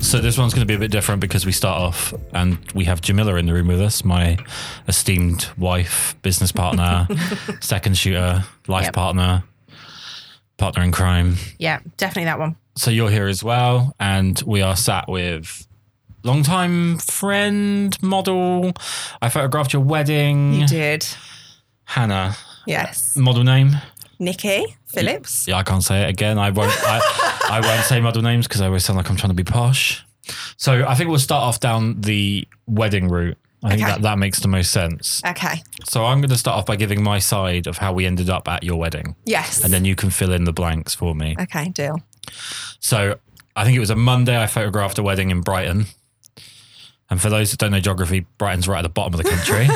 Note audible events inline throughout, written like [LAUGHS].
So this one's going to be a bit different because we start off and we have Jamila in the room with us, my esteemed wife, business partner, [LAUGHS] second shooter, life Yep. partner, partner in crime. Yeah, definitely that one. So you're here as well, and we are sat with longtime friend, model. I photographed your wedding, You did. Hannah. Yes. Model name? Nicky Phillips. Yeah, I can't say it again. I won't. I, I won't say model names because I always sound like I'm trying to be posh. So I think we'll start off down the wedding route. I think Okay. that that makes the most sense. Okay. So I'm going to start off by giving my side of how we ended up at your wedding, Yes. and then you can fill in the blanks for me. Okay, deal. So I think it was a Monday. I photographed a wedding in Brighton. And for those that don't know geography, Brighton's right at the bottom of the country.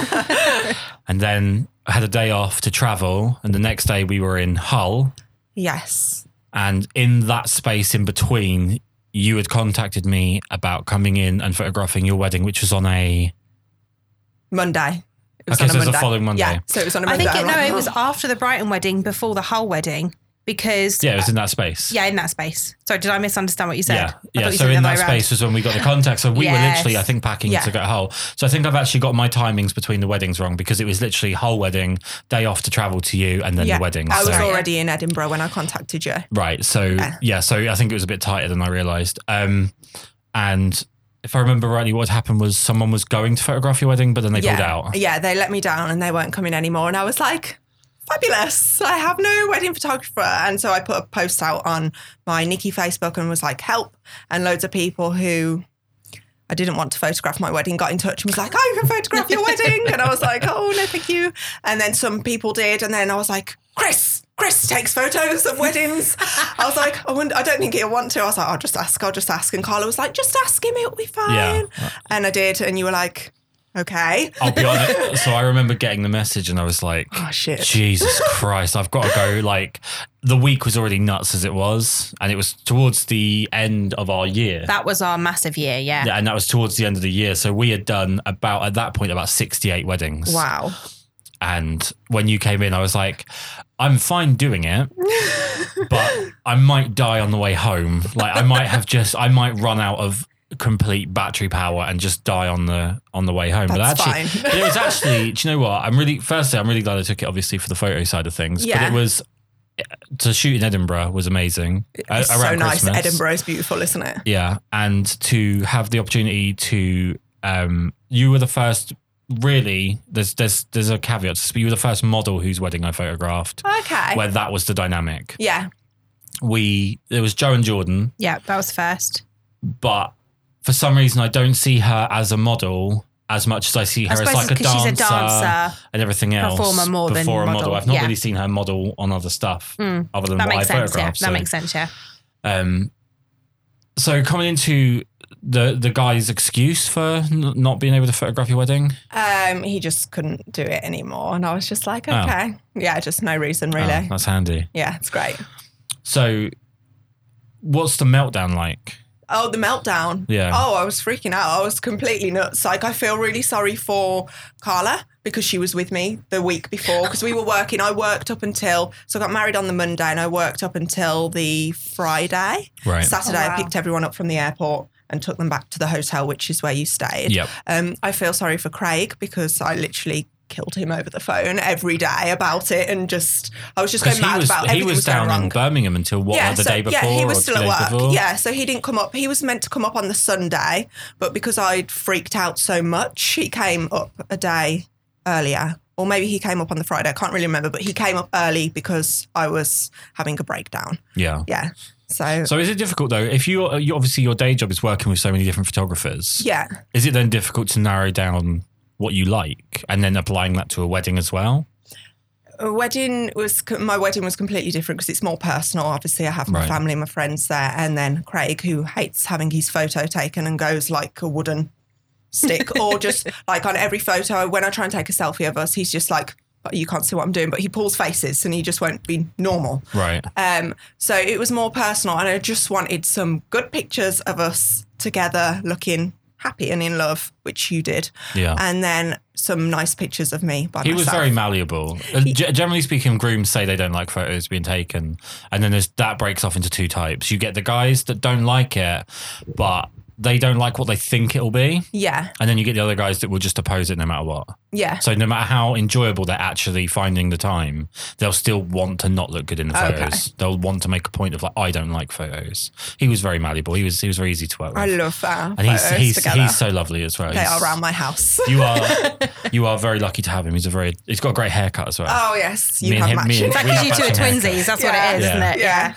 [LAUGHS] and then I had a day off to travel. And the next day we were in Hull. Yes. And in that space in between, you had contacted me about coming in and photographing your wedding, which was on a. Monday. It was Okay, on so it was the following Monday. Yeah. So it was on a I Monday. think it, I'm no, it was after the Brighton wedding, before the Hull wedding, because Yeah, it was in that space. yeah, in that space. Sorry, did I misunderstand what you said? Yeah, yeah. So in that space was when we got the contact. So we were literally, I think, packing Yeah. to go to Hull. So I think I've actually got my timings between the weddings wrong because it was literally Hull wedding, day off to travel to you, and then yeah. the wedding. I was already in Edinburgh when I contacted you. right. So Yeah. yeah. So I think it was a bit tighter than I realised. Um, and if I remember rightly, what happened was someone was going to photograph your wedding, but then they yeah. pulled out. Yeah, they let me down and they weren't coming anymore. And I was like, fabulous. I have no wedding photographer. And so I put a post out on my Nicky Facebook and was like, help. And loads of people who I didn't want to photograph my wedding got in touch and was like, oh, I can photograph your wedding. And I was like, oh, no, thank you. And then some people did. And then I was like, Kris, Kris takes photos of weddings. I was like, I, wouldn't, I don't think he'll want to. I was like, I'll just ask, I'll just ask. And Carla was like, just ask him, it'll be fine. Yeah. And I did. And you were like, okay. I'll be honest. So I remember getting the message, and I was like, Oh, shit. Jesus [LAUGHS] Christ, I've got to go. Like, the week was already nuts as it was. And it was towards the end of our year. That was our massive year, yeah. Yeah, and that was towards the end of the year. So we had done about, at that point, about 68 weddings. Wow. And when you came in, I was like, I'm fine doing it, but [LAUGHS] I might die on the way home. Like, I might have just, I might run out of complete battery power and just die on the on the way home. but actually, fine. but it was actually, do you know what? I'm really, firstly, I'm really glad I took it, obviously, for the photo side of things. But Yeah. it was, to shoot in Edinburgh was amazing. a- It's so nice. Christmas. Edinburgh's beautiful, isn't it? Yeah, and to have the opportunity to, um, you were the first. Really, there's there's there's a caveat. to this, but You were the first model whose wedding I photographed, Okay. where that was the dynamic. yeah. We there was Joe and Jordan, Yeah, that was first. but for some reason I don't see her as a model as much as I see her I as like a dancer, she's a dancer. and everything else. performer more than model. model. I've not Yeah. really seen her model on other stuff Mm. other than That what makes I sense, yeah. That so- makes sense, yeah. Um, so coming into the the guy's excuse for n- not being able to photograph your wedding. Um, he just couldn't do it anymore, and I was just like, Oh. okay, yeah, just no reason Oh, really. that's handy. yeah, it's great. So, what's the meltdown like? Oh, the meltdown. Yeah. Oh, I was freaking out. I was completely nuts. Like, I feel really sorry for Carla because she was with me the week before because we were working. I worked up until, so I got married on the Monday and I worked up until the Friday. Right. Saturday, Oh, wow. I picked everyone up from the airport and took them back to the hotel, which is where you stayed. Yep. Um, I feel sorry for Craig because I literally killed him over the phone every day about it and just, I was just going mad was about he everything was was going down in Birmingham until what like the so- day before Yeah, he was still at work. before? Yeah, so he didn't come up. He was meant to come up on the Sunday, but because I'd freaked out so much, he came up a day earlier. Or maybe he came up on the Friday. I can't really remember, but he came up early because I was having a breakdown. Yeah. Yeah. So, So is it difficult though? If you, uh, you obviously your day job is working with so many different photographers. yeah. Is it then difficult to narrow down what you like and then applying that to a wedding as well? A wedding was my wedding was completely different because it's more personal. Obviously, I have my Right. family my friends there, and then Craig, who hates having his photo taken and goes like a wooden stick, [LAUGHS] or just like on every photo when I try and take a selfie of us, he's just like you can't see what I'm doing, but he pulls faces and he just won't be normal. Right. Um, so it was more personal, and I just wanted some good pictures of us together looking happy and in love, which you did. Yeah. And then some nice pictures of me by He was very malleable. Uh, G- generally speaking, grooms say they don't like photos being taken, and then there's that breaks off into two types. You get the guys that don't like it, but they don't like what they think it'll be, yeah, and then you get the other guys that will just oppose it no matter what. yeah. So no matter how enjoyable they're actually finding the time, they'll still want to not look good in the Okay. photos. They'll want to make a point of like, I don't like photos. He was very malleable. He was he was very easy to work with. I love that. and he's he's together. he's so lovely as well. they He's- are around my house. You are [LAUGHS] you are very lucky to have him. He's a very he's got a great haircut as well. oh yes, you Me and have him- me matching. and- That We because you two are matching twinsies. That's what Yeah. it is, isn't Yeah. it? yeah.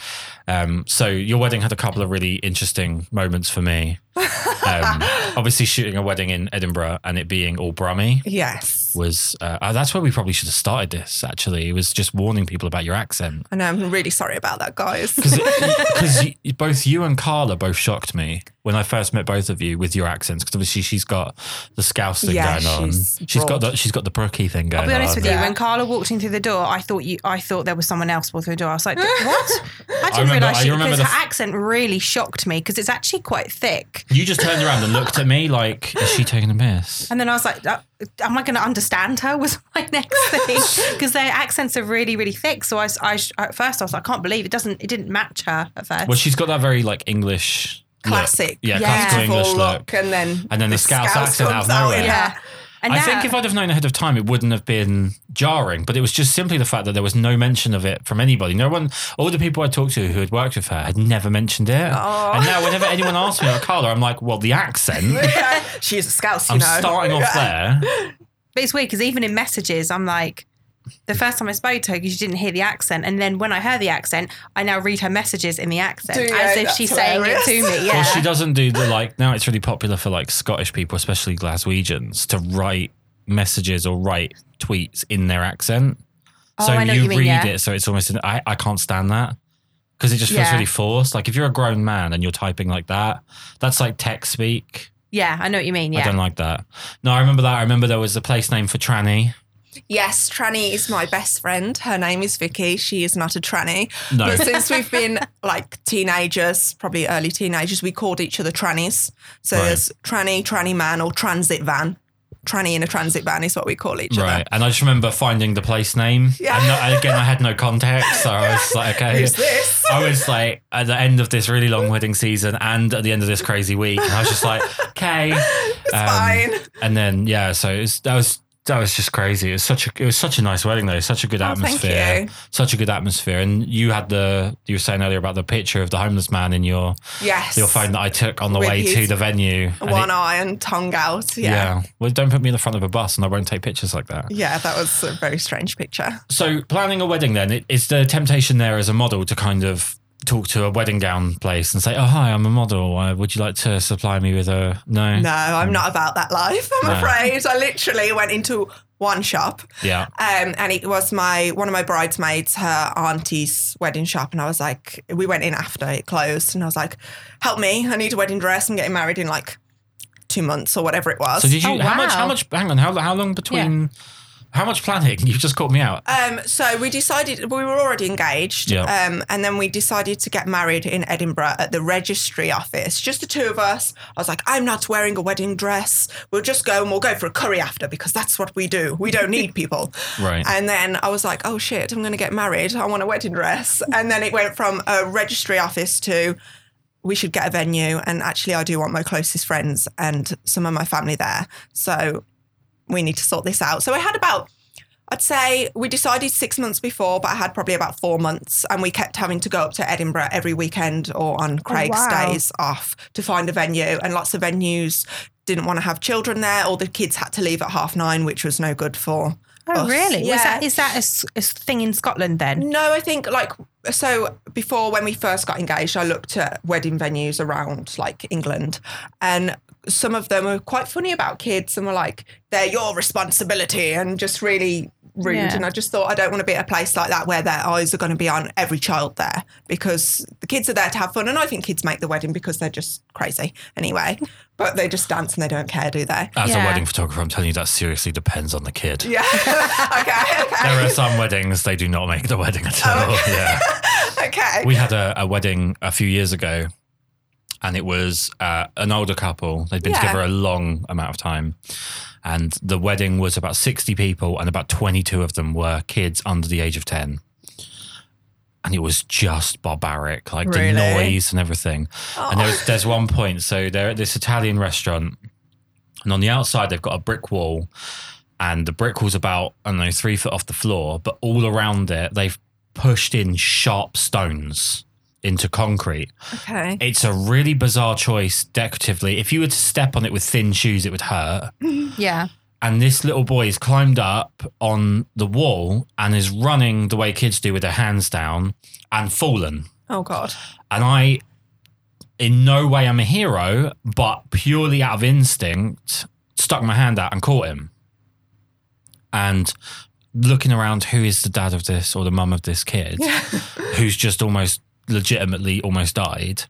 Um, so your wedding had a couple of really interesting moments for me. Um, [LAUGHS] obviously, shooting a wedding in Edinburgh and it being all Brummy Yes. Was uh, uh, that's where we probably should have started this. Actually, it was just warning people about your accent I know. I'm really sorry about that, guys. [LAUGHS] because both you and Carla both shocked me when I first met both of you with your accents. Because obviously she's got the Scouse thing Yeah, going on. she's she's got the she's got the Brookie thing going on. I'll be honest on. with you. Yeah. When Carla walked in through the door, I thought you. I thought there was someone else walking through the door. I was like, "What?" [LAUGHS] I didn't remember- realise I she remember because the her f- accent really shocked me because it's actually quite thick. You just turned around and looked at me like, is she taking a miss? And then I was like, uh, "Am I going to understand her?" Was [LAUGHS] my next thing [LAUGHS] because their accents are really, really thick. So I, I, at first I was like, "I can't believe it doesn't. It didn't match her at first." Well, she's got that very like English look. Classic. yeah, Yeah. classical English look. look, and then And then the Scouse accent out of comes out nowhere. yeah. And I think if I'd have known ahead of time, it wouldn't have been jarring. But it was just simply the fact that there was no mention of it from anybody. No one, all the people I talked to who had worked with her had never mentioned it. Oh. And now, whenever anyone asks me about Carla, I'm like, well, the accent. [LAUGHS] Yeah, she's a scouse, you I'm know. starting off there. but it's weird because even in messages, I'm like. The first time I spoke to her, because you didn't hear the accent, and then when I heard the accent, I now read her messages in the accent Do you? as if That's she's saying it to me. Yeah, Well, she doesn't do the like. Now it's really popular for like Scottish people, especially Glaswegians, to write messages or write tweets in their accent. Oh, so I know you what you mean, read yeah. it, so it's almost. An, I I can't stand that because it just feels Yeah. really forced. Like if you're a grown man and you're typing like that, that's like tech speak. yeah, I know what you mean. Yeah, I don't like that. No, I remember that. I remember there was a place name for tranny. Yes, Tranny is my best friend. Her name is Vicky. She is not a tranny. No. But since we've been like teenagers, probably early teenagers, we called each other trannies. So Right. there's tranny, tranny man, or transit van. Tranny in a transit van is what we call each Right, other. Right. And I just remember finding the place name. Yeah. And again, I had no context, so I was like, [LAUGHS] okay, Who's this? I was like at the end of this really long wedding season and at the end of this crazy week, and I was just like, okay, [LAUGHS] it's um, fine. And then yeah, so it was, that was that was just crazy. It was such a it was such a nice wedding though, such a good Oh, thank atmosphere, you. such a good atmosphere. And you had the you were saying earlier about the picture of the homeless man in your Yes. your phone that I took on the With way to the venue. One it- eye and tongue out. yeah. Yeah. Well, don't put me in the front of a bus, and I won't take pictures like that. Yeah, that was a very strange picture. So, planning a wedding, then, is the temptation there as a model to kind of talk to a wedding gown place and say, "Oh, hi, I'm a model. Uh, would you like to supply me with a no?" No, I'm not about that life, I'm No. afraid. I literally went into one shop Yeah. Um, and it was my one of my bridesmaids, her auntie's wedding shop, and I was like, we went in after it closed, and I was like, help me, I need a wedding dress. I'm getting married in like two months or whatever it was. So, did you? Oh, How much? How much? Hang on. How how long between? How much planning? You've just caught me out. um, so we decided we were already engaged, Yeah. um, and then we decided to get married in Edinburgh at the registry office, just the two of us. I was like, I'm not wearing a wedding dress. We'll just go and we'll go for a curry after because that's what we do. We don't need [LAUGHS] people. Right. And then I was like, oh shit, I'm going to get married. I want a wedding dress. And then it went from a registry office to we should get a venue. And actually, I do want my closest friends and some of my family there. So we need to sort this out. So I had about, I'd say we decided six months before, but I had probably about four months. And we kept having to go up to Edinburgh every weekend or on oh, Craig's wow. days off to find a venue. And lots of venues didn't want to have children there, or the kids had to leave at half nine, which was no good for. Oh, us. really? Was Yeah. that is that a thing in Scotland then? No, I think like so before when we first got engaged, I looked at wedding venues around like England and some of them were quite funny about kids and were like, they're your responsibility and just really rude. Yeah. And I just thought I don't want to be at a place like that where their eyes are going to be on every child there because the kids are there to have fun. And I think kids make the wedding because they're just crazy anyway. But they just dance and they don't care, do they? As a wedding photographer, I'm telling you that seriously depends on the kid. Yeah. [LAUGHS] okay. Okay. There are some weddings they do not make the wedding at all. Oh, yeah. [LAUGHS] okay. We had a, a wedding a few years ago, and it was uh, an older couple. They'd been Yeah. together a long amount of time, and the wedding was about sixty people, and about twenty-two of them were kids under the age of ten. And it was just barbaric, like Really? the noise and everything. And there Oh. was, there's one point, so they're at this Italian restaurant, and on the outside they've got a brick wall, and the brick wall's about I don't know three foot off the floor, but all around it they've pushed in sharp stones into concrete. okay. It's a really bizarre choice decoratively. If you were to step on it with thin shoes, it would hurt. [LAUGHS] Yeah. And this little boy has climbed up on the wall and is running the way kids do with their hands down and fallen. Oh God. And I, in no way, I'm a hero, but purely out of instinct, stuck my hand out and caught him. And looking around, who is the dad of this or the mum of this kid [LAUGHS] who's just almost legitimately almost died?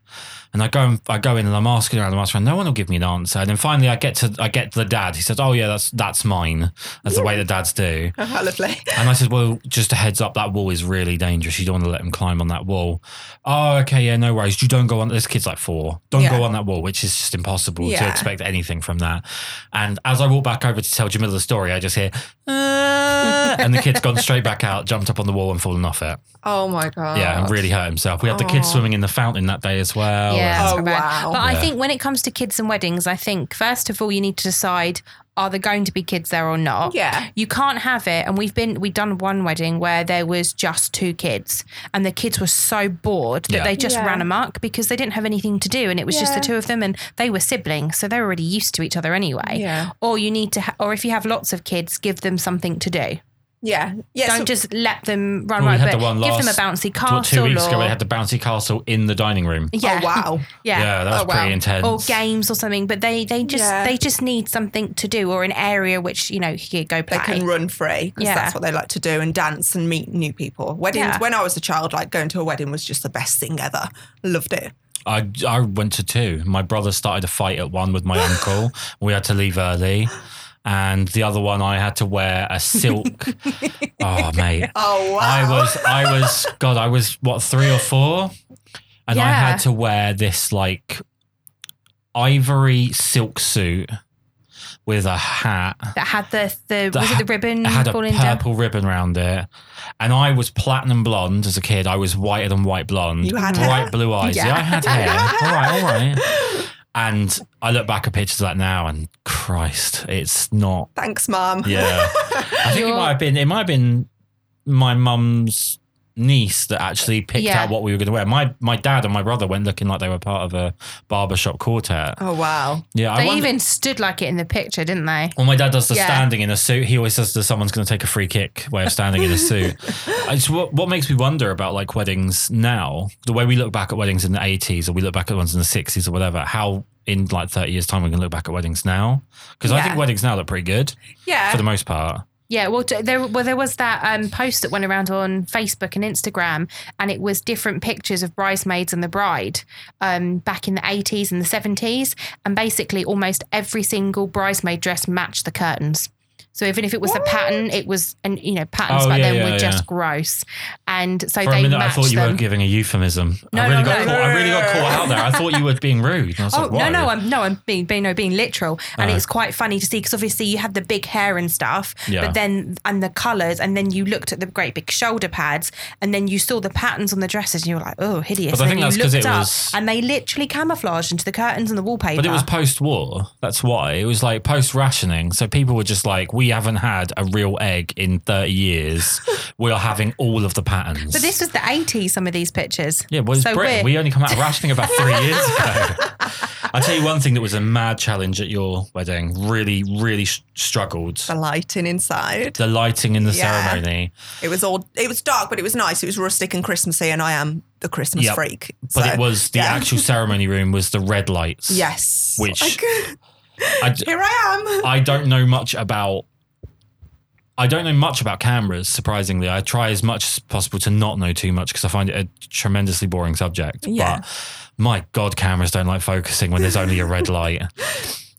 And I go, and- I go in and I'm asking around, I'm asking around, no one will give me an answer. And then finally, I get to, I get to the dad. He says, "Oh yeah, that's that's mine." That's the way the dads do. Oh, [LAUGHS] how lovely. And I said, Well, just a heads up, that wall is really dangerous. You don't want to let him climb on that wall. Oh, okay, yeah, no worries. You don't go on this kid's like four. Don't Yeah. go on that wall, which is just impossible to expect anything from that. And as I walk back over to tell Jamila the story, I just hear "Uh," and the kid's gone [LAUGHS] straight back out, jumped up on the wall and fallen off it. Oh my God. Yeah, and really hurt himself. We had the kids swimming in the fountain that day as well. Yeah. Oh, it's bad. wow. But I Yeah. think when it comes to kids and weddings, I think first of all you need to decide are there going to be kids there or not. Yeah. You can't have it. And we've been we've done one wedding where there was just two kids, and the kids were so bored that Yeah. they just Yeah. ran amok because they didn't have anything to do, and it was just the Yeah. two of them, and they were siblings, so they were already used to each other anyway. Yeah. Or you need to, ha- or if you have lots of kids, give them something to do. Yeah. Yeah. Don't so- just let them run Well, we right, had but the one give them a bouncy castle. two weeks ago, or, they had the bouncy castle in the dining room. yeah, Oh wow. [LAUGHS] yeah. Yeah, that was Oh, wow. pretty intense. or games or something, but they they just Yeah. they just need something to do or an area which you know you could go They can run free because Yeah. that's what they like to do and dance and meet new people. Weddings, Yeah. when I was a child, like going to a wedding was just the best thing ever. Loved it. I, I went to two. My brother started a fight at one with my uncle. We had to leave early. And the other one, I had to wear a silk. [LAUGHS] oh, mate. Oh, wow. I was, I was, God, I was what, three or four? And I had to wear this like ivory silk suit with a hat. that had the the, The was it the ribbon It had a falling down? purple ribbon around it. And I was platinum blonde as a kid. I was whiter than white blonde. You had bright hair? blue eyes. Yeah. Yeah. I had hair. [LAUGHS] all right, all right. And I look back at pictures like now and Christ, it's not Thanks, mum. yeah. [LAUGHS] I think it You're- might have been it might have been my mum's niece that actually picked Yeah. out what we were going to wear. My my dad and my brother went looking like they were part of a barbershop quartet. Oh, wow. Yeah, I They wonder, even stood like it in the picture, didn't they? well, my dad does the Yeah. standing in a suit. He always says that someone's going to take a free kick way of standing in a suit. [LAUGHS] It's what, what makes me wonder about like weddings now, the way we look back at weddings in the 80s or we look back at ones in the 60s or whatever, how in like 30 years' time we can look back at weddings now. Because I think weddings now look pretty good Yeah. for the most part. Yeah, well, there well there was that um, post that went around on Facebook and Instagram, and it was different pictures of bridesmaids and the bride um, back in the eighties and the seventies, and basically almost every single bridesmaid dress matched the curtains. So even if it was a pattern, it was and you know patterns Oh, back yeah, then yeah, were just gross, and so For a they minute, I thought you them. were giving a euphemism. No, I really no, got no. caught. I really got caught out there. I thought you were being rude. And I was Oh like, no, no, I'm no, I'm being, being no, being literal, and Oh. it's quite funny to see because obviously you had the big hair and stuff, Yeah. but then and the colours, and then you looked at the great big shoulder pads, and then you saw the patterns on the dresses, and you were like, oh, hideous. But I and think then that's you 'cause looked it up, was- and they literally camouflaged into the curtains and the wallpaper. But it was post-war. That's why it was like post-rationing. So people were just like, "We haven't had a real egg in thirty years. [LAUGHS] we are having all of the patterns." But this was the 80s. Some of these pictures. yeah, well, it's so Britain. we're- We only come out of rationing about three years [LAUGHS] ago. I'll tell you one thing that was a mad challenge at your wedding. Really, really sh- struggled. The lighting inside. The lighting in the Yeah. ceremony. It was all, it was dark, but it was nice. It was rustic and Christmassy, and I am the Christmas Yep. freak. But So, it was the yeah. actual ceremony room was the red lights. Yes. Which- Like, I, d- [LAUGHS] here I am. I don't know much about I don't know much about cameras. Surprisingly, I try as much as possible to not know too much because I find it a tremendously boring subject. Yeah. But my god, cameras don't like focusing when there's only a red [LAUGHS] light.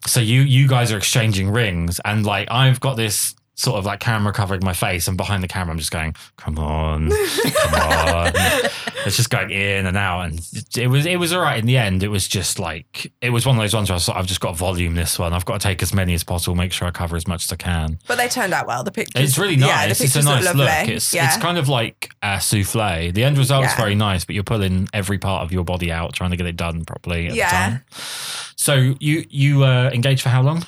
So you you guys are exchanging rings, and like I've got this sort of like camera covering my face, and behind the camera I'm just going, "Come on, come [LAUGHS] on." it's just going in and out, and it was it was all right in the end. It was just like it was one of those ones where I was like, I've just got to volume this one. I've got to take as many as possible, make sure I cover as much as I can. But they turned out well. The pictures. It's really Yeah, the nice. it's a nice look lovely. It's yeah. it's kind of like a souffle. The end result's Yeah. very nice, but you're pulling every part of your body out, trying to get it done properly. At Yeah. The time. So you you uh, engaged for how long?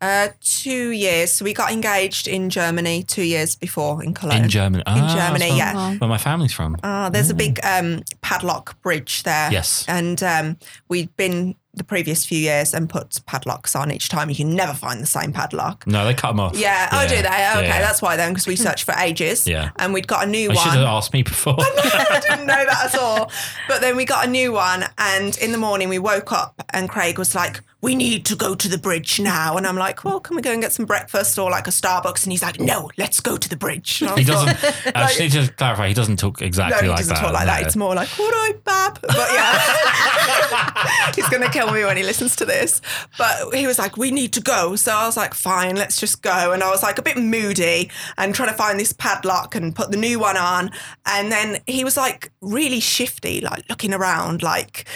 Uh, two years. So we got engaged in Germany two years before in Cologne. In Germany. In Ah, Germany, that's yeah. where- my family's from. Uh, there's a big um, padlock bridge there. Yes. And um, we'd been the previous few years and put padlocks on each time. You can never find the same padlock. No, they cut them off. Yeah. Oh, do they? Okay, Yeah. that's why then, because we searched for ages. Yeah. And we'd got a new I should have one. asked me before. [LAUGHS] I didn't know that at all. [LAUGHS] But then we got a new one, and in the morning we woke up, and Craig was like, "We need to go to the bridge now." And I'm like, "Well, can we go and get some breakfast or like a Starbucks?" And he's like, "No, let's go to the bridge." He doesn't. [LAUGHS] I just clarify. He doesn't talk No, exactly he like doesn't that. talk like that. It's more like, all right, Bab. But yeah, [LAUGHS] he's going to kill me when he listens to this. But he was like, we need to go. So I was like, fine, let's just go. And I was like a bit moody and trying to find this padlock and put the new one on. And then he was like really shifty, like looking around, like,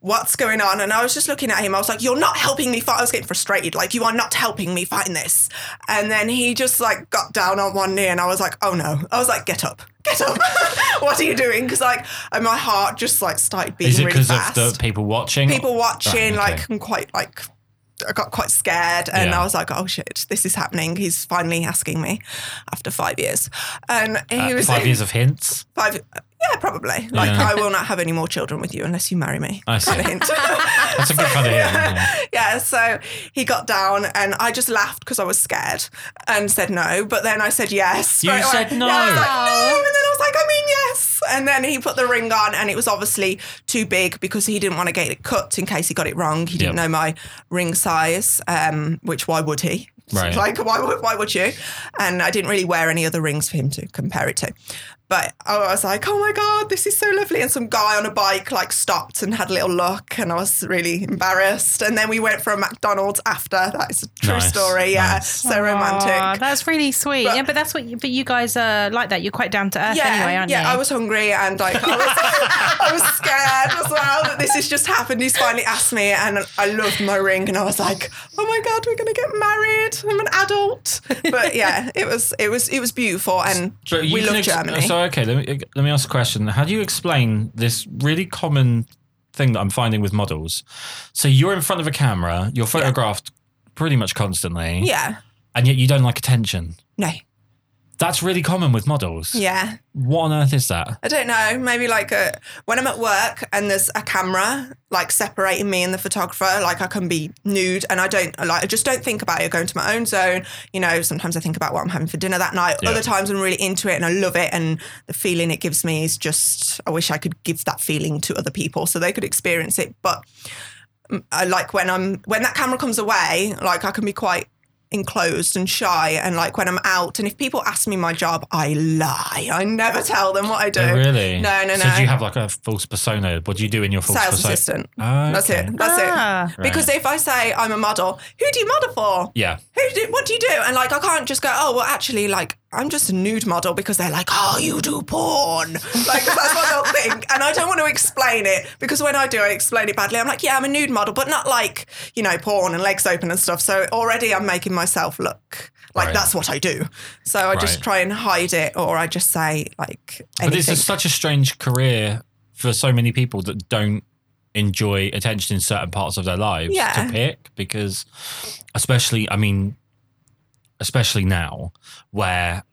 what's going on? And I was just looking at him. I was like, you're not helping me fight. I was getting frustrated. Like, you are not helping me find this. And then he just like got down on one knee and I was like, oh no. I was like, get up, get up. [LAUGHS] what are you doing? Because like and my heart just like started beating Is it because fast. of the people watching? People watching, Right, okay. like I'm quite like I got quite scared and Yeah. I was like, oh shit, this is happening. He's finally asking me after five years. And he Uh, was five [LAUGHS] years of hints. five yeah, probably. Like Yeah. I will not have any more children with you unless you marry me. I see. Kind of hint. [LAUGHS] That's a good kind of hint. yeah. [LAUGHS] yeah, so he got down and I just laughed because I was scared and said no. But then I said yes. You straight away. said no. Yeah, I was like, no. And then I was like, I mean, yes. And then he put the ring on and it was obviously too big because he didn't want to get it cut in case he got it wrong. He didn't Yep. know my ring size, um, which why would he? Right. [LAUGHS] Like, why would, why would you? And I didn't really wear any other rings for him to compare it to. But I was like, oh my God, this is so lovely. And some guy on a bike like stopped and had a little look. And I was really embarrassed. And then we went for a McDonald's after. That is a true Nice, story. Yeah. nice. So Aw, romantic. that's really sweet. But- yeah, but that's what. You, but you guys are like that. You're quite down to earth Yeah, anyway, aren't yeah. you? I was hungry and like I was, [LAUGHS] I was scared as well that this has just happened. He's finally asked me, and I loved my ring, and I was like, "Oh my god, we're gonna get married! I'm an adult." But yeah, it was, it was, it was beautiful, and But you we love ex- Germany. So okay, let me let me ask a question. How do you explain this really common thing that I'm finding with models? So you're in front of a camera, you're photographed pretty much constantly, yeah, and yet you don't like attention. no, That's really common with models. yeah. What on earth is that? I don't know. Maybe like a, when I'm at work and there's a camera like separating me and the photographer, like I can be nude and I don't like I just don't think about it. I go into my own zone. You know, sometimes I think about what I'm having for dinner that night. Yeah. Other times I'm really into it and I love it and the feeling it gives me is just I wish I could give that feeling to other people so they could experience it. But mm, I like when I'm when that camera comes away, like I can be quite enclosed and shy and like when I'm out and if people ask me my job, I lie. I never tell them what I do. Oh, really? No, no, So no. do you have like a false persona? What do you do in your false Sales persona? assistant. Oh, That's okay. it. That's Ah. it. Because if I say I'm a model, who do you model for? Yeah. Who do, what do you do? And like, I can't just go, oh, well, actually, like, I'm just a nude model because they're like, oh, you do porn. Like, that's what they'll [LAUGHS] think. And I don't want to explain it because when I do, I explain it badly. I'm like, yeah, I'm a nude model, but not like, you know, porn and legs open and stuff. So already I'm making myself look like Right. that's what I do. So I just try and hide it or I just say, like, Anything. But this is such a strange career for so many people that don't enjoy attention in certain parts of their lives Yeah. to pick because especially I mean especially now where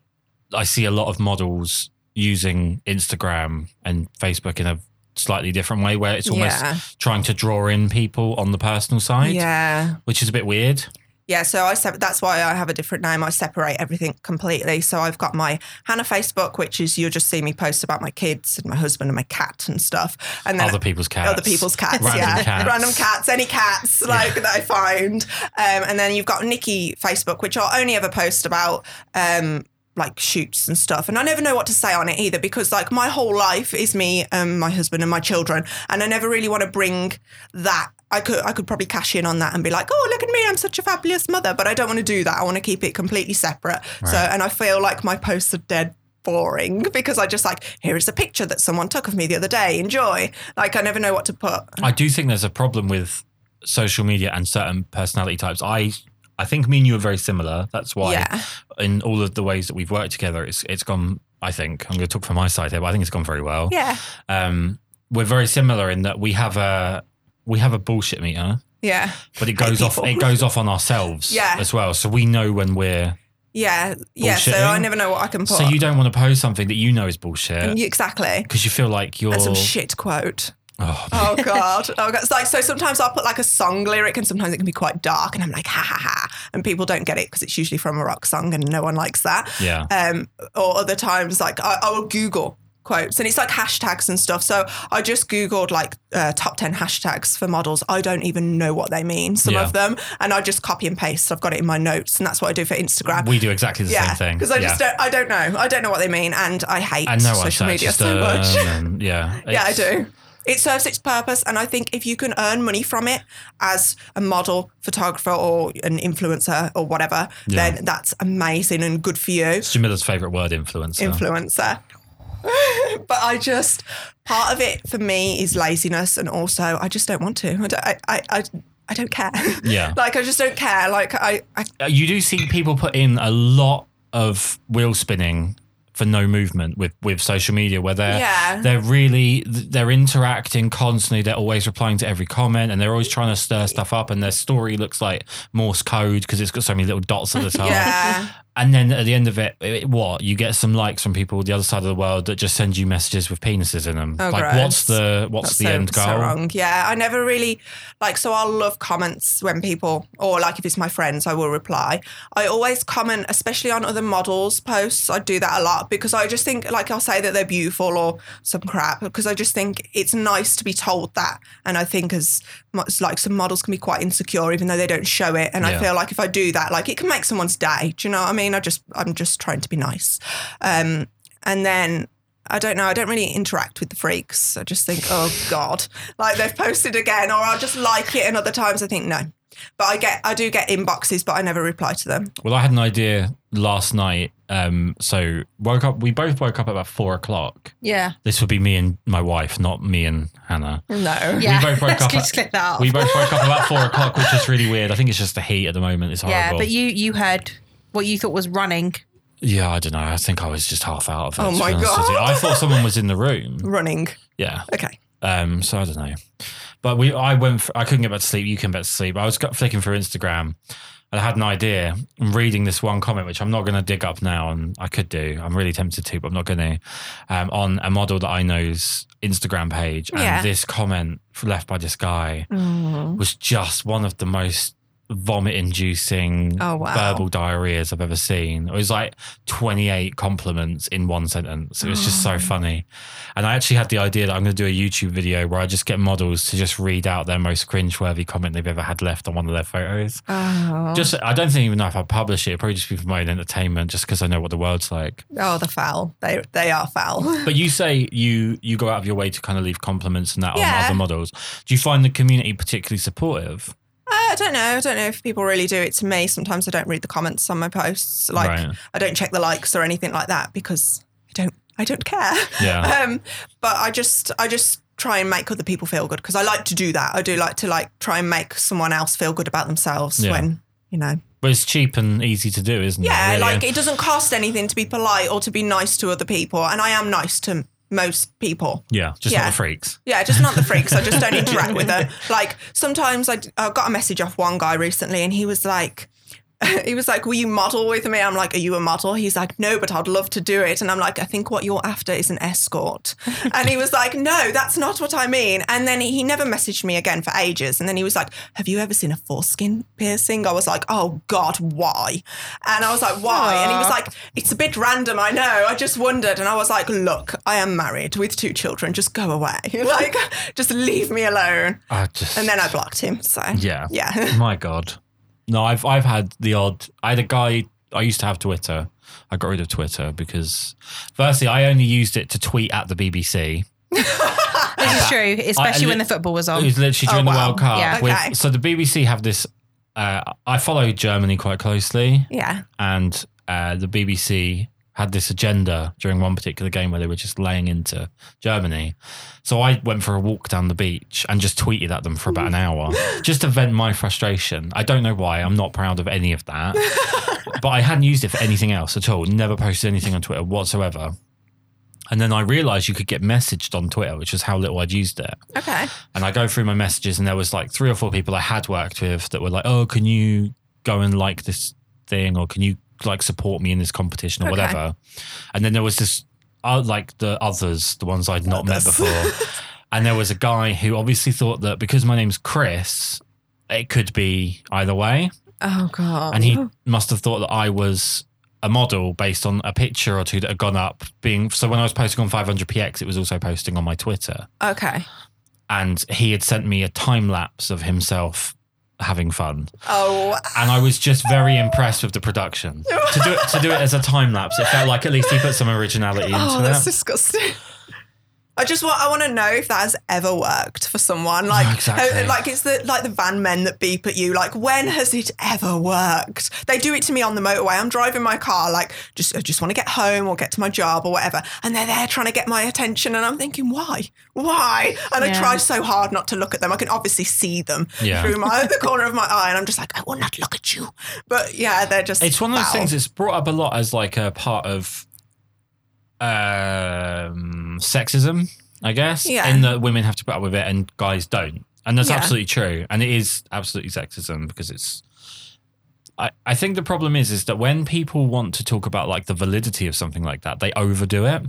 I see a lot of models using Instagram and Facebook in a slightly different way where it's almost Yeah. trying to draw in people on the personal side yeah. which is a bit weird Yeah, so I sep- that's why I have a different name. I separate everything completely. So I've got my Hannah Facebook, which is you'll just see me post about my kids and my husband and my cat and stuff, and then Other people's cats. other people's cats, Random yeah, cats. random cats, any cats like that I find. Um, and then you've got Nicky Facebook, which I'll only ever post about. Um, like shoots and stuff and I never know what to say on it either because like my whole life is me and my husband and my children and I never really want to bring that I could I could probably cash in on that and be like oh look at me I'm such a fabulous mother but I don't want to do that I want to keep it completely separate so and I feel like my posts are dead boring [LAUGHS] because I just like here is a picture that someone took of me the other day enjoy like I never know what to put I do think there's a problem with social media and certain personality types. I I think me and you are very similar. That's why Yeah. in all of the ways that we've worked together, it's it's gone. I think I'm going to talk from my side here, but I think it's gone very well. yeah Um, we're very similar in that we have a we have a bullshit meter, yeah but it goes off it goes off on ourselves Yeah. as well. So we know when we're yeah yeah so I never know what I can put so you don't want to post something that you know is bullshit exactly because you feel like you're and some shit quote oh, Oh god! [LAUGHS] Oh god! It's like so. Sometimes I'll put like a song lyric, and sometimes it can be quite dark, and I'm like ha ha ha, and people don't get it because it's usually from a rock song, and no one likes that. yeah. Um, or other times, like I, I will Google quotes, and it's like hashtags and stuff. So I just googled like uh, top ten hashtags for models. I don't even know what they mean. Some Yeah. of them, and I just copy and paste. I've got it in my notes, and that's what I do for Instagram. we do exactly the yeah, same thing because I yeah. just don't. I don't know. I don't know what they mean, and I hate and no one social media so them much. [LAUGHS] yeah Yeah, I do. It serves its purpose, and I think if you can earn money from it as a model, photographer, or an influencer, or whatever, Yeah. then that's amazing and good for you, It's Jamila's favorite word, influencer. influencer. [LAUGHS] but I just part of it for me is laziness, and also I just don't want to. I don't, I, I, I, I don't care. [LAUGHS] Yeah. like I just don't care. Like I, I Uh, you do see people put in a lot of wheel spinning for no movement with with social media where they're Yeah. they're really they're interacting constantly they're always replying to every comment and they're always trying to stir stuff up and their story looks like morse code because it's got so many little dots at the top [LAUGHS] yeah. And then at the end of it, it what you get some likes from people the other side of the world that just send you messages with penises in them Oh, like gross. what's the what's That's the so, end goal So wrong. Yeah, I never really like. So I'll love comments when people, or like if it's my friends, I will reply. I always comment, especially on other models' posts. I do that a lot because I just think, like, I'll say that they're beautiful or some crap because I just think it's nice to be told that. And I think as much like some models can be quite insecure, even though they don't show it. And Yeah. I feel like if I do that, like it can make someone's day. Do you know what I mean? I just, I'm just trying to be nice. Um, and then I don't know. I don't really interact with the freaks. I just think, oh God, like they've posted again, or I'll just like it, and other times I think no. But I get, I do get inboxes, but I never reply to them. Well, I had an idea last night. Um, so woke up. We both woke up at about four o'clock. Yeah. This would be me and my wife, not me and Hannah. No. Yeah. both woke [LAUGHS] Let's up just click that off. We both woke up about four o'clock, which is really weird. I think it's just the heat at the moment. It's horrible. yeah, but you you heard what you thought was running. yeah, I don't know. I think I was just half out of it. Oh my honest with you. God. I thought someone was in the room. Running. Yeah. Okay. Um, so I don't know. But we, I went. For, I couldn't get back to sleep. You couldn't get back to sleep. I was flicking through Instagram. I had an idea. I'm reading this one comment, which I'm not going to dig up now, and I could do. I'm really tempted to, but I'm not going to. Um, on a model that I know's Instagram page, and Yeah. this comment left by this guy Mm. was just one of the most vomit-inducing Oh, wow. verbal diarrheas I've ever seen. It was like 28 compliments in one sentence. It was just Oh. so mm. funny. And I actually had the idea that I'm going to do a YouTube video where I just get models to just read out their most cringeworthy comment they've ever had left on one of their photos. Oh. Just, I don't think even know if I publish it. It'd probably just be for my own entertainment, just because I know what the world's like. oh, the foul. They they are foul. [LAUGHS] But you say you you go out of your way to kind of leave compliments and that on other models. Do you find the community particularly supportive? I don't know. I don't know if people really do it to me. Sometimes I don't read the comments on my posts. Like Right. I don't check the likes or anything like that because I don't I don't care. Yeah. [LAUGHS] Um, but I just I just try and make other people feel good because I like to do that. I do like to like try and make someone else feel good about themselves Yeah. when you know. But it's cheap and easy to do, isn't Yeah, it? really? like it doesn't cost anything to be polite or to be nice to other people, and I am nice to most people. yeah, just Yeah. not the freaks. Yeah, just not the freaks. I just don't [LAUGHS] interact with them. Like sometimes I, I got a message off one guy recently, and he was like, [LAUGHS] he was like, Will you model with me? I'm like, Are you a model? He's like, No, but I'd love to do it. And I'm like, I think what you're after is an escort. [LAUGHS] and he was like, No, that's not what I mean. And then he never messaged me again for ages. And then he was like, Have you ever seen a foreskin piercing? I was like, Oh God, why? And I was like, Why? And he was like, It's a bit random, I know. I just wondered. And I was like, Look, I am married with two children. Just go away. [LAUGHS] like, just leave me alone. I just And then I blocked him. So, yeah, yeah. My God, no. I've I've had the odd. I had a guy. I used to have Twitter. I got rid of Twitter because, firstly, I only used it to tweet at the BBC. [LAUGHS] This is true, especially li- when the football was It on. was literally during Oh, the wow. World Cup. Yeah. Okay. so the BBC have this. Uh, I follow Germany quite closely, Yeah. and uh, the BBC had this agenda during one particular game where they were just laying into Germany. So I went for a walk down the beach and just tweeted at them for about an hmm. hour, just to vent my frustration. I don't know why. I'm not proud of any of that, [LAUGHS] but I hadn't used it for anything else at all. Never posted anything on Twitter whatsoever. And then I realized you could get messaged on Twitter, which is how little I'd used it. Okay. And I go through my messages, and there was like three or four people I had worked with that were like, "Oh, can you go and like this thing, or can you like support me in this competition, or Okay. whatever?" And then there was this, uh, like the others, the ones I'd not met before, [LAUGHS] and there was a guy who obviously thought that because my name's Kris, it could be either way, Oh God. and he must have thought that I was a model based on a picture or two that had gone up. Being so, when I was posting on 500px, it was also posting on my Twitter Okay. and he had sent me a time lapse of himself having fun Oh. and i was just very impressed with the production to do it to do it as a time lapse it felt like at least he put some originality [LAUGHS] oh, into Oh, that's it disgusting. I just want I want to know if that has ever worked for someone. Like exactly. how- like it's the like the van men that beep at you. Like when has it ever worked? They do it to me on the motorway. I'm driving my car like just I just want to get home or get to my job or whatever. And they're there trying to get my attention and I'm thinking, why? Why? And I try so hard not to look at them. I can obviously see them Yeah. through my the [LAUGHS] corner of my eye and I'm just like, I will not look at you. But yeah, they're just it's one of those foul. things that's brought up a lot as like a part of um sexism i guess Yeah. in that women have to put up with it and guys don't and that's Yeah. absolutely true and it is absolutely sexism because it's I, I think the problem is is that when people want to talk about like the validity of something like that, they overdo it.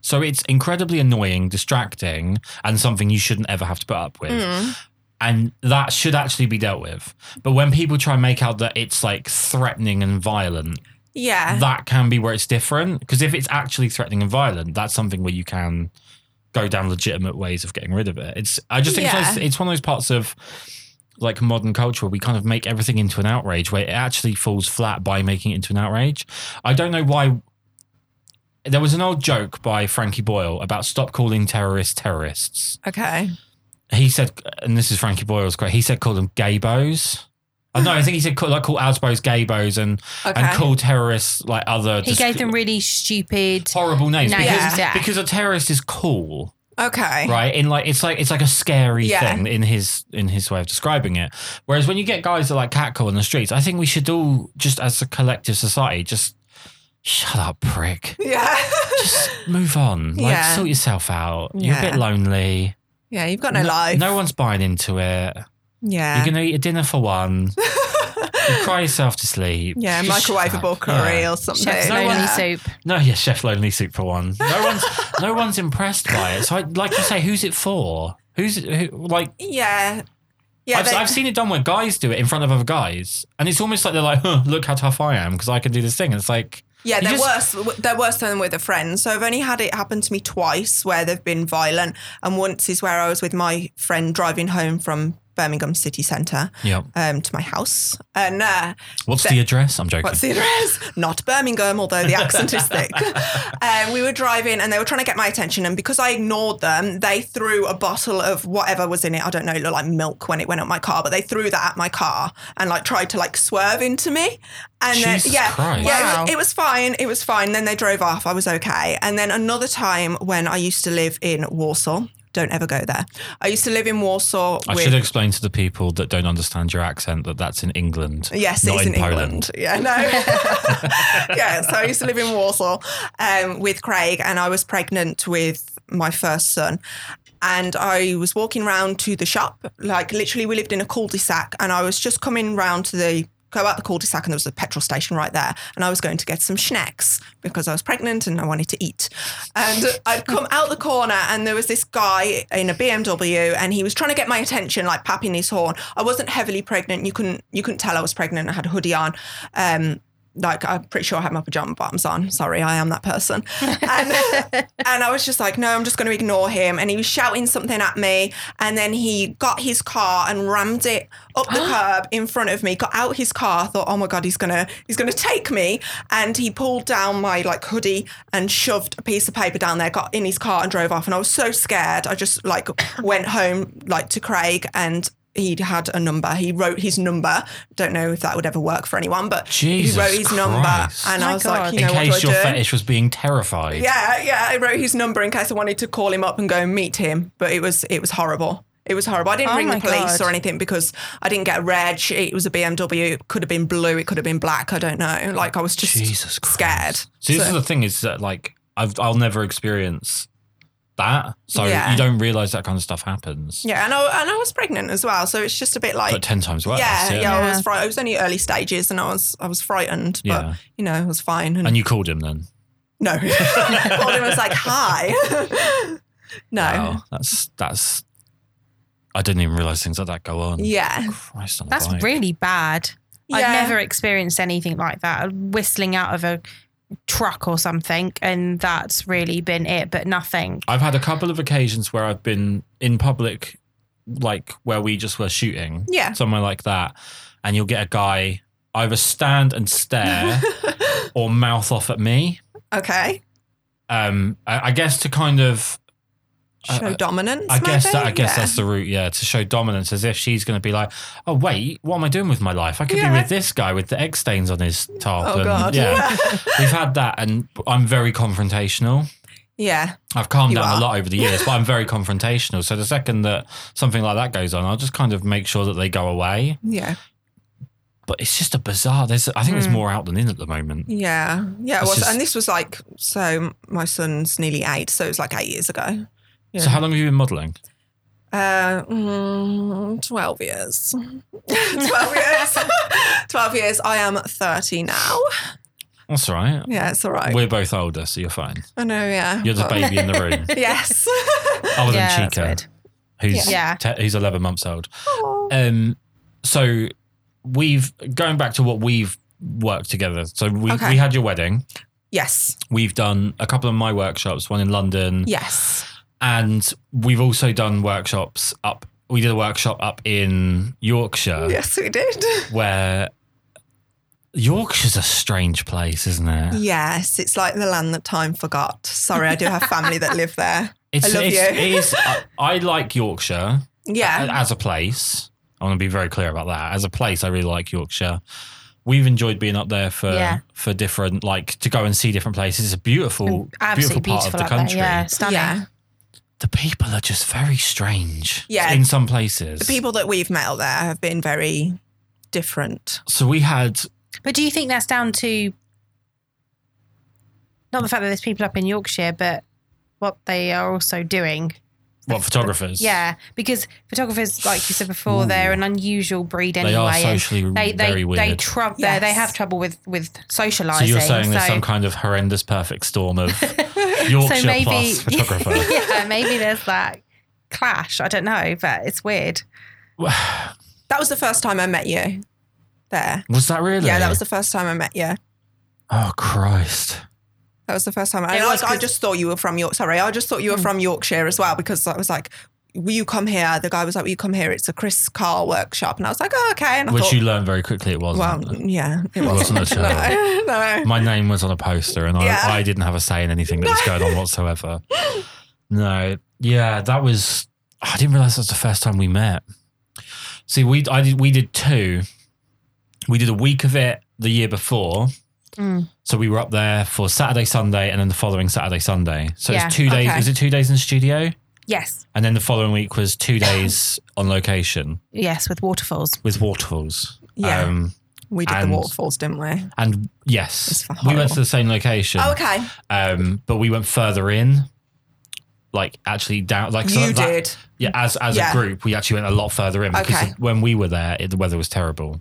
So it's incredibly annoying, distracting, and something you shouldn't ever have to put up with. Mm. And that should actually be dealt with. But when people try and make out that it's like threatening and violent, Yeah. that can be where it's different. Because if it's actually threatening and violent, that's something where you can go down legitimate ways of getting rid of it. It's I just think it's, one of those- Yeah. it's one of those parts of like modern culture where we kind of make everything into an outrage where it actually falls flat by making it into an outrage. I don't know why there was an old joke by Frankie Boyle about stop calling terrorists terrorists. Okay. He said, and this is Frankie Boyle's quote. He said, "Call them gaybos." Oh, no, I think he said call, like call ASBOs gaybos and Okay. and call terrorists like other. He just gave them really stupid. horrible names names, because, yeah. because a terrorist is cool, Okay. right? In like it's like it's like a scary Yeah. thing in his in his way of describing it. Whereas when you get guys that like catcall in the streets, I think we should all just as a collective society just shut up, prick. Yeah. [LAUGHS] Just move on. Like Yeah. sort yourself out. You're a bit lonely. yeah, you've got no, life. No one's buying into it. Yeah. You're gonna eat a dinner for one. [LAUGHS] you cry yourself to sleep. yeah, Just shut microwavable curry Yeah. or something. Chef's No lonely one- soup. No, yeah, Chef Lonely Soup for one. No one's [LAUGHS] no one's impressed by it. So, I, like you say, who's it for? Who's it, who, like? Yeah. Yeah. I've, they- I've seen it done where guys do it in front of other guys, and it's almost like they're like, huh, "Look how tough I am because I can do this thing." And it's like, yeah, they're just- worse. They're worse than with a friend. So I've only had it happen to me twice where they've been violent, and once is where I was with my friend driving home from Birmingham city centre yeah. um, to my house, and uh, What's So- the address? I'm joking. What's the address? Not Birmingham, although the [LAUGHS] accent is thick. Um, we were driving and they were trying to get my attention. And because I ignored them, they threw a bottle of whatever was in it. I don't know, it looked like milk when it went up my car, but they threw that at my car and like tried to like swerve into me. And then, yeah, Christ. yeah, it was, it was fine. It was fine. Then they drove off. I was okay. And then another time when I used to live in Walsall, don't ever go there. I used to live in Walsall. I with, should explain to the people that don't understand your accent that that's in England. Yes, it's in, Poland. England. [LAUGHS] Yeah, no. [LAUGHS] yeah, so I used to live in Walsall um, with Craig, and I was pregnant with my first son. And I was walking round to the shop, like literally, we lived in a cul-de-sac, and I was just coming round to the go out the cul-de-sac and there was a petrol station right there. And I was going to get some schnecks because I was pregnant and I wanted to eat. And I'd come out the corner and there was this guy in a BMW and he was trying to get my attention, like papping his horn. I wasn't heavily pregnant. You couldn't you couldn't tell I was pregnant. I had a hoodie on. Um, like I'm pretty sure I had my pajama bottoms on. Sorry, I am that person. And, [LAUGHS] and I was just like, no, I'm just going to ignore him. And he was shouting something at me, and then he got his car and rammed it up the [GASPS] curb in front of me. Got out his car, thought, oh my god, he's gonna he's gonna take me. And he pulled down my like hoodie and shoved a piece of paper down there. Got in his car and drove off. And I was so scared. I just like went home like to Craig and he had a number. He wrote his number. Don't know if that would ever work for anyone, but Jesus he wrote his number, and My I was God. like, you In know what case do your I do? fetish was being terrified. Yeah, yeah. I wrote his number in case I wanted to call him up and go and meet him, but it was it was horrible. It was horrible. I didn't Oh ring the police God. or anything because I didn't get a reg. It was a BMW. It could have been blue. It could have been black. I don't know. Like I was just Jesus Christ. scared. So this So- is the thing is that like I've I'll never experience that. So Yeah. you don't realise that kind of stuff happens. Yeah, and I, and I was pregnant as well, so it's just a bit like But ten times worse. yeah, yeah, I was Yeah. fright. It was only early stages, and I was I was frightened, but Yeah. you know, it was fine. And, And you called him then. no, [LAUGHS] I called him. I was like, "Hi." [LAUGHS] no, Wow. That's that's I didn't even realise things like that go on. yeah, Christ on a That's bike. really bad. Yeah. I've never experienced anything like that. Whistling out of a truck or something, and that's really been it. But nothing. I've had a couple of occasions where I've been in public, like where we just were shooting, yeah. somewhere like that, and you'll get a guy either stand and stare [LAUGHS] or mouth off at me. okay, Um, I, I guess to kind of, show Uh, dominance. I guess that I guess Yeah. that's the route, yeah, to show dominance, as if she's going to be like, oh wait, what am I doing with my life? I could Yeah. be with this guy with the egg stains on his top. Oh and, God. yeah, [LAUGHS] we've had that, and I'm very confrontational. yeah, I've calmed down are. a lot over the years, but I'm very [LAUGHS] confrontational. So the second that something like that goes on, I'll just kind of make sure that they go away. yeah, But it's just a bizarre. There's, I think there's Mm. more out than in at the moment. yeah, yeah. It was, just- and this was like so. My son's nearly eight, so it was like eight years ago. Yeah. So how long have you been modelling? Uh, mm, 12 years. [LAUGHS] 12 years. [LAUGHS] 12 years. I am 30 now. That's all right. Yeah, it's all right. We're both older, so you're fine. I know, yeah. You're the baby in the room, [LAUGHS] Yes. other yeah, than that's Chica, who's Yeah. te- who's 11 months old. Aw. Um, so we've going back to what we've worked together. So we Okay. we had your wedding. yes. We've done a couple of my workshops, one in London, Yes. And we've also done workshops up. We did a workshop up in Yorkshire, Yes, we did. [LAUGHS] where Yorkshire's a strange place, isn't it? Yes, it's like the land that time forgot. Sorry, I do have family that live there. [LAUGHS] It's, I love it's, you. it is, I, I like Yorkshire Yeah. as a place. I want to be very clear about that. As a place, I really like Yorkshire. We've enjoyed being up there for Yeah. for different, like to go and see different places. It's a beautiful, Absolutely beautiful part of the up there. country. Yeah, stunning. Yeah. The people are just very strange. Yeah. in some places. The people that we've met out there have been very different. So we had But do you think that's down to not the fact that there's people up in Yorkshire, but what they are also doing? What photographers? Yeah, because photographers, like you said before, Ooh. they're an unusual breed anyway. they are socially they they very weird. they trou- they they have trouble with with socializing. so you're saying there's some kind of horrendous perfect storm of [LAUGHS] Yorkshire so maybe plus [LAUGHS] photographer. yeah, maybe there's that clash. I don't know, but it's weird. [SIGHS] That was the first time I met you there. Was that really? Yeah, that was the first time I met you. Oh Christ! That was the first time. I, It was I, I 'cause- just thought you were from York. Sorry, I just thought you were Mm. from Yorkshire as well because I was like, "Will you come here?" The guy was like, "Will you come here?" It's a Kris Karl workshop, and I was like, "Oh, okay." And I Which thought, you learned very quickly it wasn't. well, yeah, it wasn't wasn't. [LAUGHS] at all. no, no. My name was on a poster, and I, Yeah. I didn't have a say in anything that was going on [LAUGHS] whatsoever. No, yeah, that was. I didn't realize that was the first time we met. See, we I did we did two. We did a week of it the year before. Mm. So we were up there for Saturday, Sunday, and then the following Saturday, Sunday. So Yeah, it's two days. okay. Is it two days in the studio? Yes, And then the following week was two days [LAUGHS] on location yes, with waterfalls. with waterfalls. Yeah. Um, We did And- the waterfalls, didn't we? and yes, we went to the same location. Oh, okay, um, but we went further in, like actually down. Like so you that- did. yeah. As as Yeah. a group, we actually went a lot further in because Okay. when we were there, it, the weather was terrible.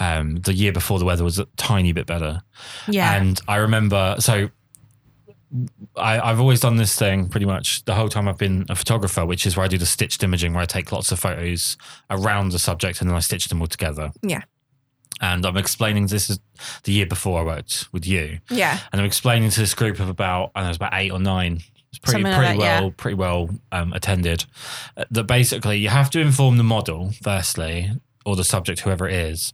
Um, the year before, the weather was a tiny bit better. Yeah. And I remember, so I, I've always done this thing pretty much the whole time I've been a photographer, which is where I do the stitched imaging, where I take lots of photos around the subject and then I stitch them all together. Yeah. And I'm explaining this is the year before I worked with you, Yeah. and I'm explaining to this group of about I don't know, it was about eight or nine. It's pretty Something like pretty that, yeah. well pretty well um, attended. uh, That basically you have to inform the model firstly, or the subject, whoever it is,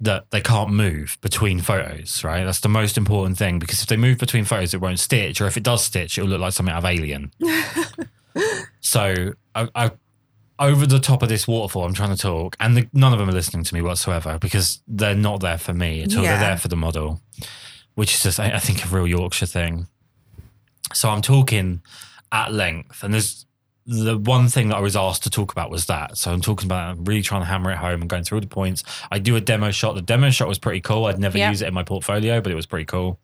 that they can't move between photos. Right, that's the most important thing because if they move between photos, it won't stitch, or if it does stitch, it'll look like something out of Alien. [LAUGHS] so I, I over the top of this waterfall, I'm trying to talk, and the, none of them are listening to me whatsoever because they're not there for me at all. Yeah. They're there for the model, which is just, I, I think, a real Yorkshire thing. So I'm talking at length, and there's the one thing that I was asked to talk about was that. So I'm talking about, I'm really trying to hammer it home and going through all the points. I do a demo shot. The demo shot was pretty cool. I'd never Yeah. use it in my portfolio, but it was pretty cool.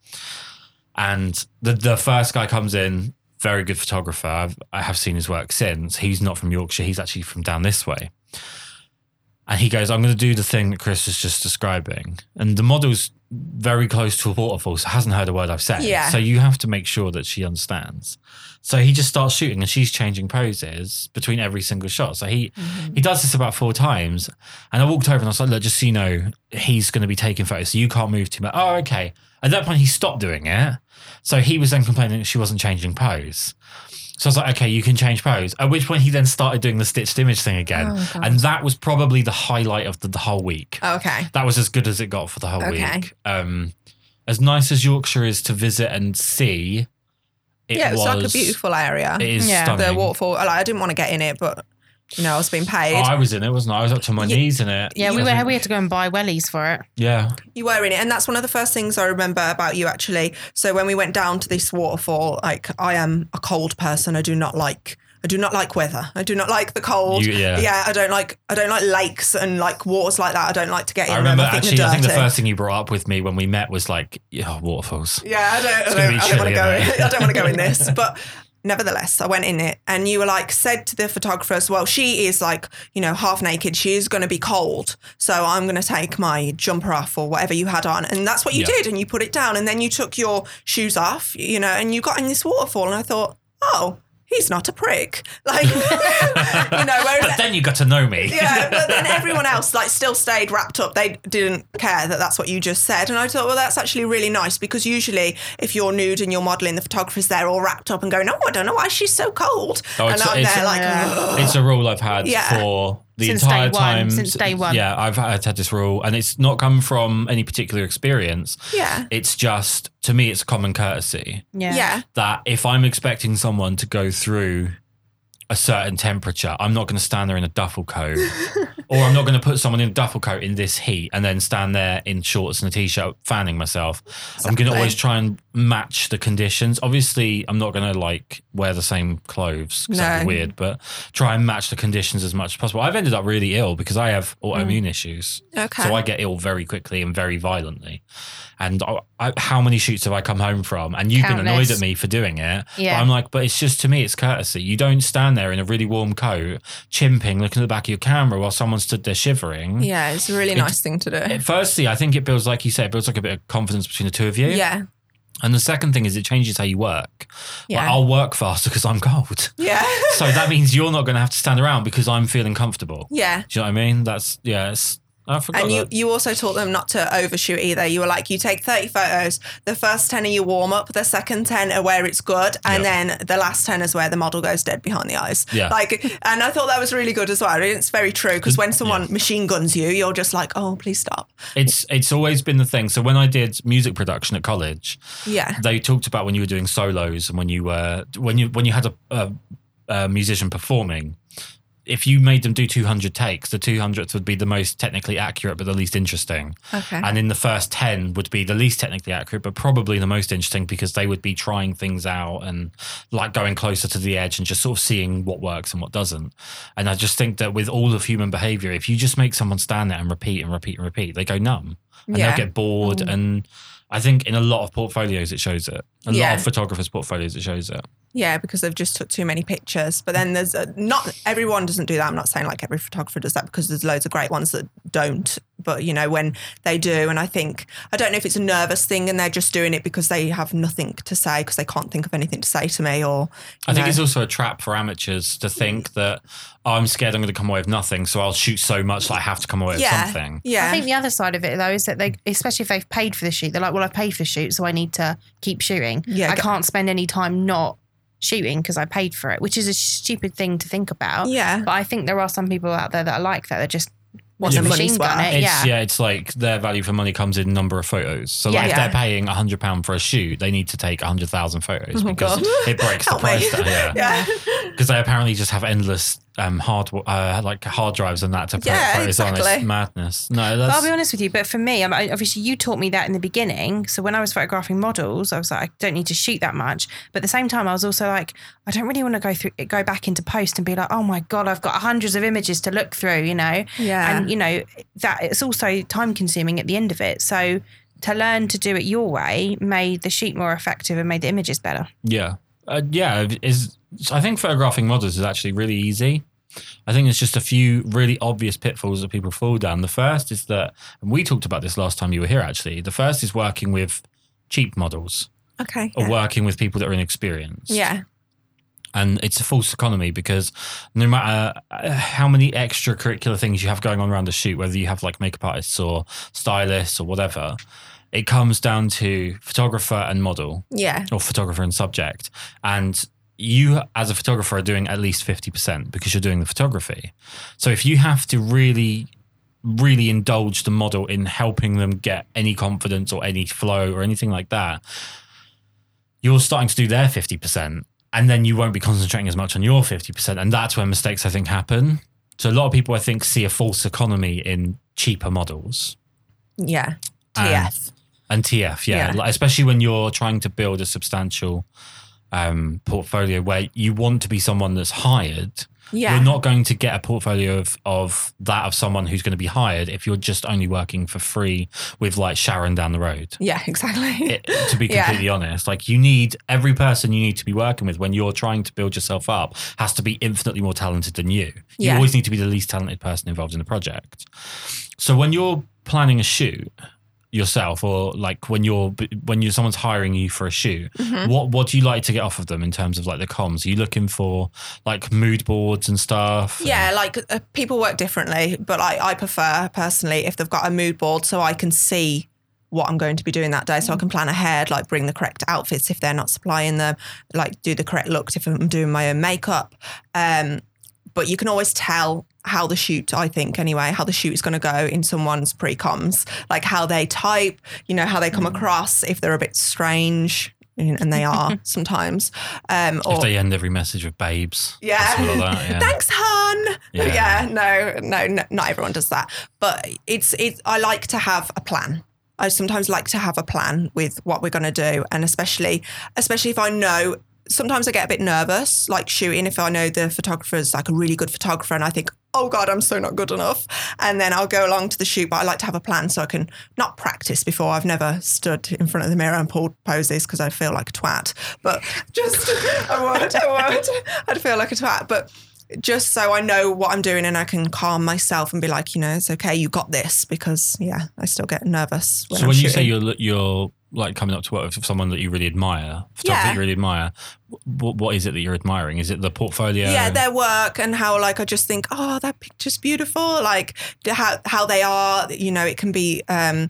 And the the first guy comes in, very good photographer. I've, I have seen his work since. He's not from Yorkshire. He's actually from down this way. And he goes, I'm going to do the thing that Kris was just describing. And the model's very close to a waterfall, so hasn't heard a word I've said. Yeah. So you have to make sure that she understands. So he just starts shooting and she's changing poses between every single shot. So he he does this about four times. And I walked over and I was like, look, just so you know, he's going to be taking photos. So you can't move too much. Oh, okay. At that point, he stopped doing it. So he was then complaining that she wasn't changing pose. So I was like, okay, you can change pose. At which point he then started doing the stitched image thing again. Oh, and that was probably the highlight of the, the whole week. Okay. That was as good as it got for the whole Okay. week. Um, as nice as Yorkshire is to visit and see, it yeah, it was like a beautiful area. It is Yeah. stunning. The waterfall. Like, I didn't want to get in it, but you know, I was being paid. Oh, I was in it, wasn't I? I was up to my Yeah. knees in it. yeah, we were, think- we had to go and buy wellies for it. Yeah. You were in it, and that's one of the first things I remember about you actually. So when we went down to this waterfall, like I am a cold person. I do not like. I do not like weather. I do not like the cold. You- yeah. I don't like. I don't like lakes and like waters like that. I don't like to get in. I them. remember think actually, they're I think the first thing you brought up with me when we met was like, yeah, waterfalls. Yeah, I don't. I don't, I don't want to go. in. I don't want to go in this, [LAUGHS] but. Nevertheless, I went in it and you were like, said to the photographer as well, she is like, you know, half naked. She is going to be cold. So I'm going to take my jumper off or whatever you had on. And that's what you Yeah. did. And you put it down. And then you took your shoes off, you know, and you got in this waterfall. And I thought, oh, he's not a prick. Like, [LAUGHS] you know, whereas But then you got to know me. yeah, but then [LAUGHS] everyone else like still stayed wrapped up. They didn't care that that's what you just said, and I thought, well, that's actually really nice because usually if you're nude and you're modelling, the photographer's there all wrapped up and going, "Oh, I don't know why she's so cold," Oh, and it's- I'm it's- there like, Yeah. It's a rule I've had Yeah. for the Since entire day one, time. since day one. Yeah, I've had, had this rule, and it's not come from any particular experience. yeah, It's just, to me, it's common courtesy Yeah. yeah, that if I'm expecting someone to go through a certain temperature, I'm not going to stand there in a duffel coat, [LAUGHS] or I'm not going to put someone in a duffel coat in this heat and then stand there in shorts and a t-shirt fanning myself. I'm going to always try and match the conditions. Obviously, I'm not going to like wear the same clothes 'cause that'd be weird, but try and match the conditions as much as possible. I've ended up really ill because I have mm. autoimmune issues. okay, So I get ill very quickly and very violently. And I, I, how many shoots have I come home from? And you've been annoyed at me for doing it. Yeah. I'm like, but it's just to me, it's courtesy. You don't stand there in a really warm coat, chimping, looking at the back of your camera while someone stood there shivering. yeah, it's a really It- nice thing to do. It- Firstly, I think it builds, like you said, it builds like a bit of confidence between the two of you. yeah, And the second thing is it changes how you work. Like, I'll work faster because I'm cold. yeah, [LAUGHS] so that means you're not going to have to stand around because I'm feeling comfortable. yeah. Do you know what I mean? That's, yeah, it's, I forgot And you, that. you also taught them not to overshoot either. You were like, you take 30 photos. The first 10 are your warm up. The second 10 are where it's good. And Yep. then the last 10 is where the model goes dead behind the eyes. Yeah. Like, and I thought that was really good as well. It's very true because when someone machine guns you, you're just like, oh, please stop. It's it's always been the thing. So when I did music production at college, Yeah. they talked about when you were doing solos and when you were when you when you had a, a, a musician performing. If you made them do 200 takes, the 200th would be the most technically accurate but the least interesting. Okay. And in the first 10 would be the least technically accurate but probably the most interesting because they would be trying things out and like going closer to the edge and just sort of seeing what works and what doesn't. And I just think that with all of human behavior, if you just make someone stand there and repeat and repeat and repeat, they go numb and Yeah. they'll get bored. Mm. And I think in a lot of portfolios, it shows it. A Yeah. lot of photographers' portfolios, it shows it. Yeah, because they've just took too many pictures. But then there's a, not everyone doesn't do that. I'm not saying like every photographer does that because there's loads of great ones that don't but you know when they do and i think i don't know if it's a nervous thing and they're just doing it because they have nothing to say because they can't think of anything to say to me or I think know. it's also a trap for amateurs to think that oh, I'm scared I'm going to come away with nothing, so I'll shoot so much that I have to come away with something. yeah I think the other side of it though is that they, especially if they've paid for the shoot, they're like, well, I've paid for the shoot, so I need to keep shooting. Yeah, I can't spend any time not shooting because I paid for it, which is a stupid thing to think about. yeah But I think there are some people out there that are like that. That just want Yeah, to the machine money's gun worth. it. It's, Yeah. yeah. it's like their value for money comes in number of photos. So like Yeah. if Yeah. they're paying hundred pound for a shoot, they need to take hundred thousand photos [LAUGHS] Oh, because God. it breaks the price down. Yeah, [LAUGHS] yeah because they apparently just have endless um, hard uh, like hard drives and that to put Yeah, photos on. It's madness. No, that's I'll be honest with you. But for me, I mean, obviously, you taught me that in the beginning. So when I was photographing models, I was like, I don't need to shoot that much. But at the same time, I was also like, I don't really want to go through, go back into post and be like, oh my god, I've got hundreds of images to look through. You know, yeah and you know that it's also time consuming at the end of it. So to learn to do it your way made the shoot more effective and made the images better. Yeah. Uh, yeah. Is I think photographing models is actually really easy. I think there's just a few really obvious pitfalls that people fall down. The first is that, and we talked about this last time you were here actually. The first is working with cheap models okay or yeah. working with people that are inexperienced. yeah And it's a false economy because no matter uh, how many extracurricular things you have going on around the shoot, whether you have like makeup artists or stylists or whatever, it comes down to photographer and model yeah or photographer and subject. And you, as a photographer, are doing at least 50% because you're doing the photography. So if you have to really, really indulge the model in helping them get any confidence or any flow or anything like that, you're starting to do their 50%. And then you won't be concentrating as much on your 50%. And that's where mistakes, I think, happen. So a lot of people, I think, see a false economy in cheaper models yeah And- tf and TF, yeah, Yeah. Like, especially when you're trying to build a substantial um, portfolio where you want to be someone that's hired. Yeah You're not going to get a portfolio of of that of someone who's going to be hired if you're just only working for free with like Sharon down the road. yeah exactly It, to be [LAUGHS] Yeah. completely honest, like you need every person you need to be working with when you're trying to build yourself up has to be infinitely more talented than you. You Yeah. always need to be the least talented person involved in the project. So when you're planning a shoot yourself or like when you're when you're someone's hiring you for a shoot Mm-hmm. what what do you like to get off of them in terms of like the comms are you looking for like mood boards and stuff Yeah, like uh, people work differently, but I, I prefer personally if they've got a mood board so I can see what I'm going to be doing that day. So I can plan ahead, like bring the correct outfits if they're not supplying them, like do the correct looks if I'm doing my own makeup. Um, but you can always tell how the shoot, I think anyway, how the shoot is going to go in someone's pre-coms, like how they type, you know, how they come across, if they're a bit strange, and they are [LAUGHS] sometimes. Um, or if they end every message with babes yeah. that, [LAUGHS] yeah. Thanks, hon. Yeah. Yeah. no, no, no, not everyone does that. But it's it. I like to have a plan. I sometimes like to have a plan with what we're going to do, and especially, especially if I know. Sometimes I get a bit nervous, like shooting, if I know the photographer is like a really good photographer, and I think, oh god, I'm so not good enough, and then I'll go along to the shoot. But I like to have a plan so I can not practice before. I've never stood in front of the mirror and pulled poses because I feel like a twat. But [LAUGHS] just I would, I would, I'd feel like a twat. But just so I know what I'm doing and I can calm myself and be like, you know, it's okay, you got this. Because yeah, I still get nervous. When so I'm when you say you're you're like coming up to work with someone that you really admire Yeah. that you really admire what, what is it that you're admiring is it the portfolio yeah, their work and how like I just think, oh, that picture's beautiful. Like how how they are, you know, it can be um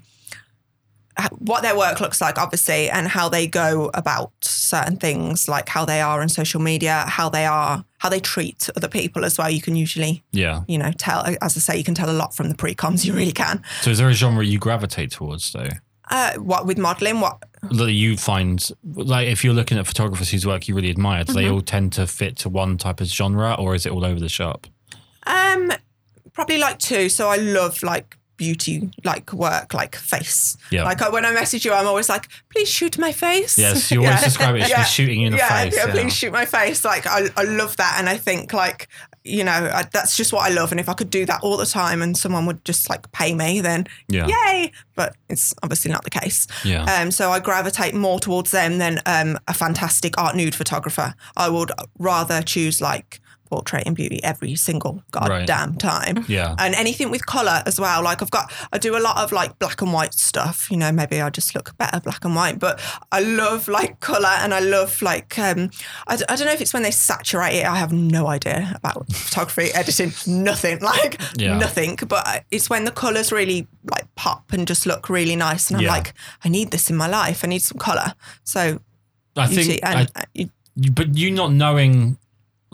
what their work looks like, obviously, and how they go about certain things, like how they are on social media, how they are, how they treat other people as well. You can usually, yeah you know, tell. As I say, you can tell a lot from the pre-coms. [LAUGHS] You really can. so is there a genre you gravitate towards though Uh, what with modelling? What that you find like if you're looking at photographers whose work you really admire do Mm-hmm. they all tend to fit to one type of genre or is it all over the shop Um, probably like two. So I love like beauty, like work, like face. Yeah. Like I, when I message you, I'm always like, please shoot my face. Yes, [LAUGHS] you always describe it as she's shooting you in the yeah, face, Yeah, yeah. please shoot my face. Like I, I love that, and I think like you know I, that's just what I love. And if I could do that all the time, and someone would just like pay me, then Yeah. yay! But it's obviously not the case. Yeah. Um, so I gravitate more towards them than um, a fantastic art nude photographer. I would rather choose like portraying beauty every single Right. goddamn time. Yeah. And anything with color as well. Like I've got, I do a lot of like black and white stuff. You know, maybe I just look better black and white, but I love like color and I love like, um, I, d- I don't know if it's when they saturate it. I have no idea about photography, editing, nothing, [LAUGHS] like Yeah. nothing. But it's when the colors really like pop and just look really nice. And I'm Yeah. like, I need this in my life. I need some color. So I you think, I, and you- you- but you not knowing,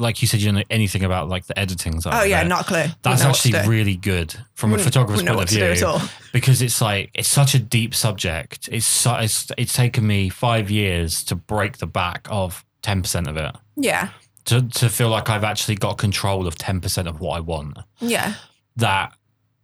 like you said, you don't know anything about like the editing side. oh yeah, it. not clue. That's Wouldn't know what to actually really good from a photographer's point of view because it's like it's such a deep subject. It's su- it's it's taken me five years to break the back of ten percent of it Yeah, to to feel like I've actually got control of ten percent of what I want. yeah, That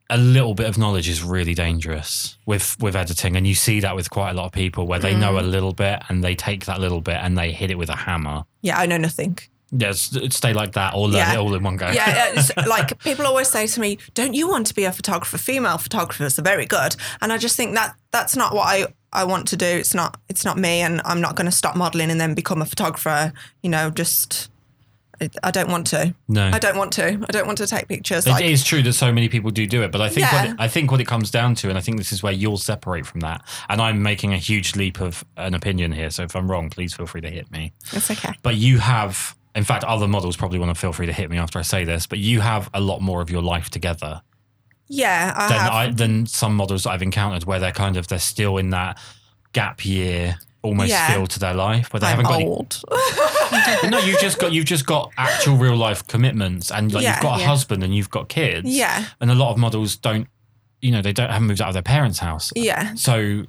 a little bit of knowledge is really dangerous with with editing, and you see that with quite a lot of people where they Mm. know a little bit and they take that little bit and they hit it with a hammer. yeah. I know nothing. Yes, stay like that or learn Yeah. it all in one go. yeah, [LAUGHS] it's like people always say to me, "Don't you want to be a photographer? Female photographers are very good." And I just think that that's not what I I want to do. It's not it's not me, and I'm not going to stop modeling and then become a photographer. You know, just I- don't want to. No. I don't want to. I don't want to take pictures. It Like, is true that so many people do do it, but I think what it, I think what it comes down to, and I think this is where you'll separate from that. And I'm making a huge leap of an opinion here, so if I'm wrong, please feel free to hit me. it's okay. But you have, in fact, other models probably want to feel free to hit me after I say this, but you have a lot more of your life together Yeah, I than. I, than some models I've encountered, where they're kind of they're still in that gap year. Almost Yeah. feel to their life, where they I'm haven't got any [LAUGHS] no, you've just got you've just got actual real life commitments, and like Yeah, you've got a yeah. husband and you've got kids. yeah, and a lot of models don't, you know, they don't haven't moved out of their parents' house. yeah, So,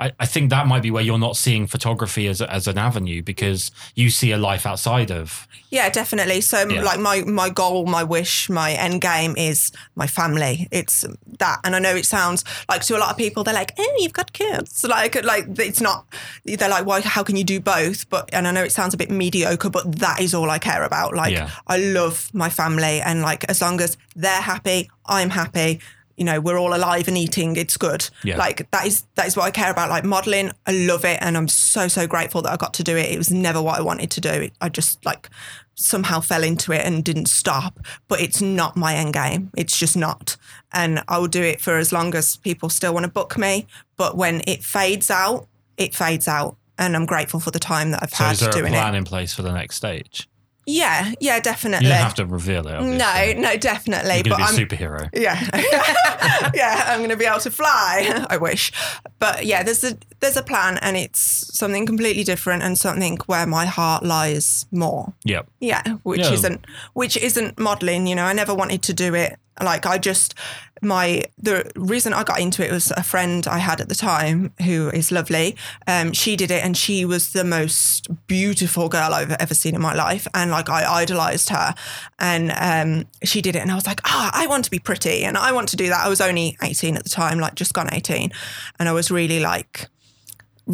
I, I think that might be where you're not seeing photography as as an avenue because you see a life outside of. Yeah, definitely. So, Yeah. like my my goal, my wish, my end game is my family. It's that, and I know it sounds like to a lot of people, they're like, "Oh, you've got kids." [LAUGHS] Like, like it's not. They're like, "Why? How can you do both?" But and I know it sounds a bit mediocre, but that is all I care about. Like, Yeah. I love my family, and like as long as they're happy, I'm happy. You know, we're all alive and eating. It's good. Yeah. Like that is that is what I care about. Like modeling, I love it, and I'm so so grateful that I got to do it. It was never what I wanted to do. It, I just like somehow fell into it and didn't stop. But it's not my end game. It's just not. And I will do it for as long as people still want to book me. But when it fades out, it fades out. And I'm grateful for the time that I've So, had is there a doing plan it. in place for the next stage? Yeah, yeah, definitely. You don't have to reveal it. Obviously. no, no, definitely. you're but I'm a superhero. yeah, [LAUGHS] yeah, I'm going to be able to fly. [LAUGHS] I wish, but yeah, there's a there's a plan, and it's something completely different, and something where my heart lies more. Yep. Yeah, which Yeah. isn't which isn't modeling. You know, I never wanted to do it. Like I just my the reason I got into it was a friend I had at the time who is lovely. Um, she did it, and she was the most beautiful girl I've ever seen in my life, and like I idolized her. And um, she did it, and I was like, ah, I want to be pretty, and I want to do that. I was only eighteen at the time, like just gone eighteen, and I was really like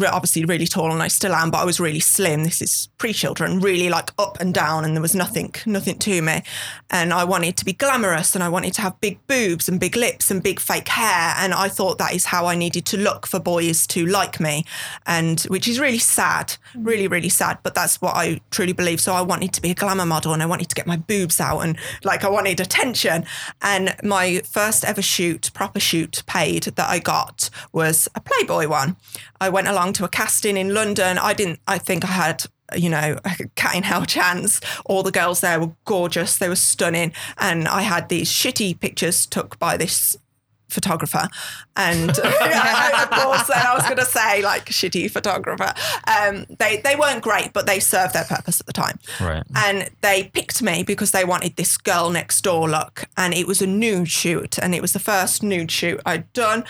obviously really tall and I still am, but I was really slim. This is pre-children, really like up and down, and there was nothing, nothing to me. And I wanted to be glamorous, and I wanted to have big boobs and big lips and big fake hair, and I thought that is how I needed to look for boys to like me, and which is really sad, really, really sad. But that's what I truly believe. So I wanted to be a glamour model, and I wanted to get my boobs out, and like I wanted attention. And my first ever shoot, proper shoot, paid that I got was a Playboy one. I went along to a casting in London. I didn't. I think I had. You know, a cat in hell [LAUGHS] chance. All the girls there were gorgeous. They were stunning. And I had these shitty pictures took by this photographer. And [LAUGHS] [LAUGHS] of course, then I was going to say like shitty photographer. Um, they, they weren't great, but they served their purpose at the time. Right. And they picked me because they wanted this girl next door look. And it was a nude shoot. And it was the first nude shoot I'd done.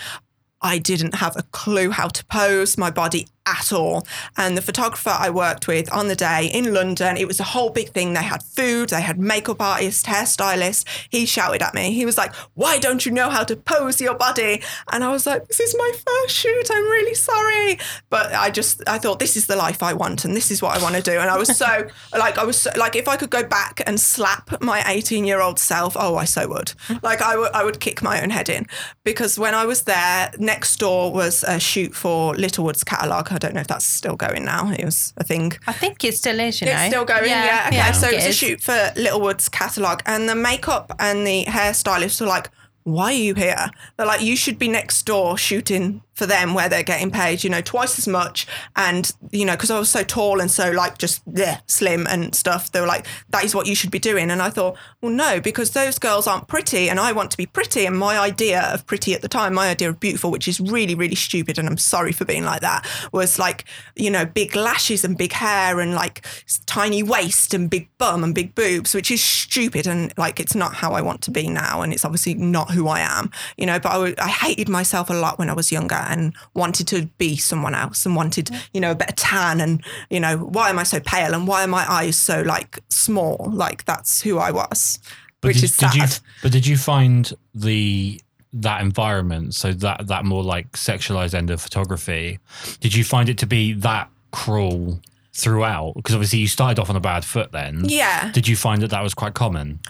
I didn't have a clue how to pose. My body at all. And the photographer I worked with on the day in London, it was a whole big thing. They had food, they had makeup artists, hairstylists. He shouted at me. He was like, Why don't you know how to pose your body? And I was like, This is my first shoot. I'm really sorry. But I just, I thought, This is the life I want and this is what I want to do. And I was so, [LAUGHS] like, I was so, like, if I could go back and slap my 18 year old self, oh, I so would. Like, I would, I would kick my own head in because when I was there, next door was a shoot for Littlewoods catalogue. I don't know if that's still going now. It was a thing. I think it still is, you know. It's still going, yeah. Okay, I so think it's it a shoot for Littlewoods catalogue, and the makeup and the hairstylists were like, "Why are you here?" They're like, "You should be next door shooting for them, where they're getting paid, you know, twice as much." And you know, because I was so tall and so like just yeah, slim and stuff, they were like, "That is what you should be doing." And I thought, well, no, because those girls aren't pretty, and I want to be pretty. And my idea of pretty at the time, my idea of beautiful, which is really, really stupid, and I'm sorry for being like that, was like, you know, big lashes and big hair and like tiny waist and big bum and big boobs, which is stupid. And like, it's not how I want to be now. And it's obviously not who I am, you know, but I, I hated myself a lot when I was younger and wanted to be someone else and wanted, you know, a better tan. And, you know, why am I so pale and why are my eyes so like small? Like, that's who I was, But which did, is sad. did you? But did you find the that environment, so that that more like sexualized end of photography, did you find it to be that cruel throughout? Because obviously you started off on a bad foot. Then, yeah. Did you find that that was quite common?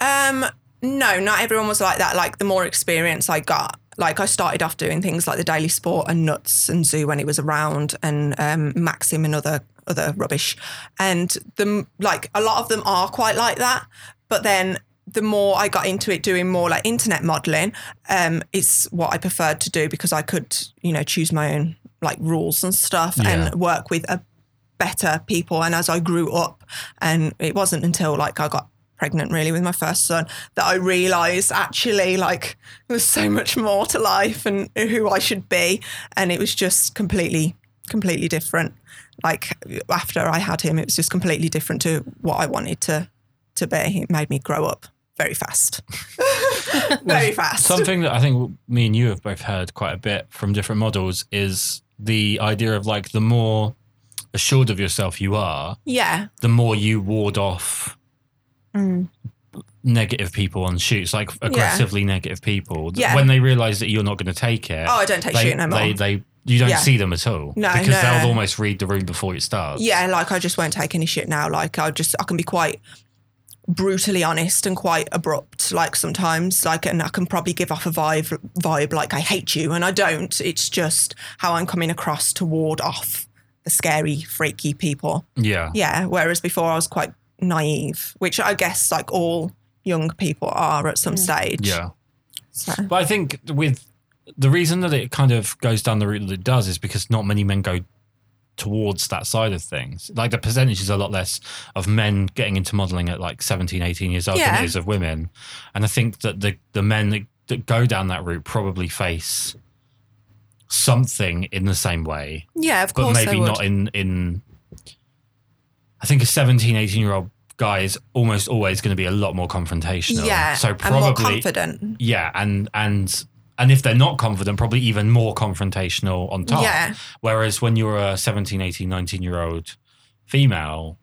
Um, no, not everyone was like that. Like the more experience I got, like I started off doing things like the Daily Sport and Nuts and Zoo when it was around, and um, Maxim and other other rubbish. And the like a lot of them are quite like that, but then. The more I got into it, doing more like internet modeling, um, is what I preferred to do because I could, you know, choose my own like rules and stuff Yeah. and work with a better people. And as I grew up, and it wasn't until like I got pregnant really with my first son that I realized actually like there's so much more to life and who I should be. And it was just completely, completely different. Like after I had him, it was just completely different to what I wanted to to be. It made me grow up very fast. [LAUGHS] very fast. Something that I think me and you have both heard quite a bit from different models is the idea of like the more assured of yourself you are, yeah. the more you ward off Mm. negative people on shoots, like aggressively negative people. Yeah. When they realize that you're not going to take it, Oh, I don't take they, no more. They, they, you don't Yeah. see them at all No, because no. they'll almost read the room before it starts. Yeah, like I just won't take any shit now. Like I just I can be quite brutally honest and quite abrupt like sometimes like and I can probably give off a vibe vibe like I hate you and I don't it's just how I'm coming across to ward off the scary freaky people yeah, yeah whereas before I was quite naive which I guess like all young people are at some stage yeah. so But I think with the reason that it kind of goes down the route that it does is because not many men go towards that side of things. Like the percentage is a lot less of men getting into modeling at like 17, 18 years old than it is of women. And I think that the, the men that, that go down that route probably face something in the same way, yeah of but course they maybe would. not in, in, I think a 17, 18 year old guy is almost always going to be a lot more confrontational. yeah So and more probably, confident yeah, and and and if they're not confident, probably even more confrontational on top. yeah Whereas when you're a 17, 18, 19 year old female,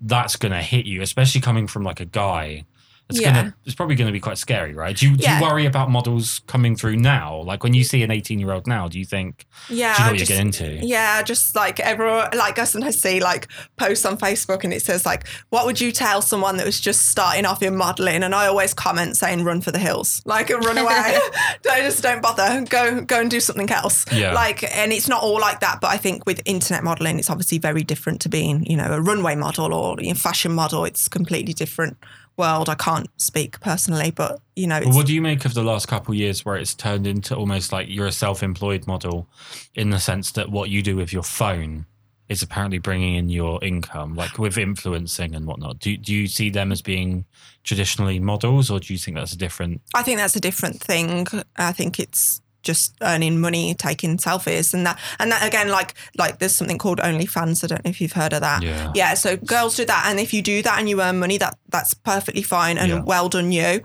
that's going to hit you, especially coming from like a guy. It's Yeah. gonna it's probably gonna be quite scary, right? Do you, do Yeah. you worry about models coming through now? Like when you see an 18 year old now, do you think yeah do you know what just- you're getting into? Yeah, just like everyone, like Gus and I sometimes see like posts on Facebook and it says like, "What would you tell someone that was just starting off in modelling?" And I always comment saying, "Run for the hills, like run away, [LAUGHS] [LAUGHS] don't just don't bother, go go and do something else." Yeah. like, and it's not all like that, but I think with internet modelling, it's obviously very different to being, you know, a runway model or a fashion model. It's completely different world. I can't speak personally, but you know, Well, what do you make of the last couple of years where it's turned into almost like you're a self-employed model in the sense that what you do with your phone is apparently bringing in your income, like with influencing and whatnot. Do, do you see them as being traditionally models or do you think that's a different? I think that's a different thing. I think it's just earning money, taking selfies, and that, and that again, like, like there's something called OnlyFans. I don't know if you've heard of that. Yeah. Yeah. So girls do that, and if you do that and you earn money, that that's perfectly fine and Yeah. well done you,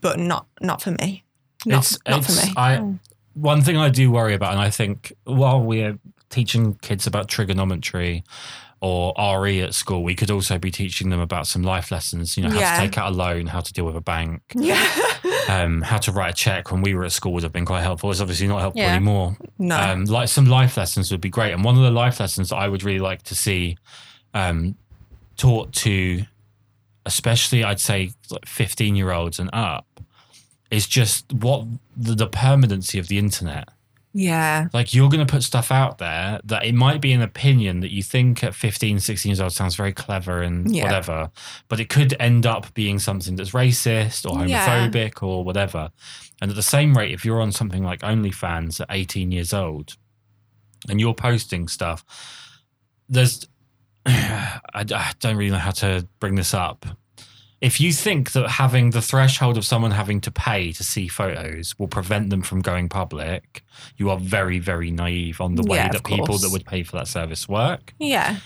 but not not for me. Not, it's, not it's, for me. I, mm. one thing I do worry about, and I think while we're teaching kids about trigonometry or RE at school, we could also be teaching them about some life lessons, you know, how Yeah. to take out a loan, how to deal with a bank, yeah. Um, how to write a check when we were at school would have been quite helpful. It's obviously not helpful Yeah. anymore. No. Um, like some life lessons would be great. And one of the life lessons I would really like to see um, taught to, especially I'd say like 15 year olds and up, is just what the, the permanency of the internet. Yeah. Like you're going to put stuff out there that it might be an opinion that you think at 15, 16 years old sounds very clever and Yeah. whatever, but it could end up being something that's racist or Yeah. homophobic or whatever. And at the same rate, if you're on something like OnlyFans at 18 years old and you're posting stuff, there's, [SIGHS] I, I don't really know how to bring this up. If you think that having the threshold of someone having to pay to see photos will prevent them from going public, you are very, very naive on the way Yeah, that people course. that would pay for that service work. Yeah.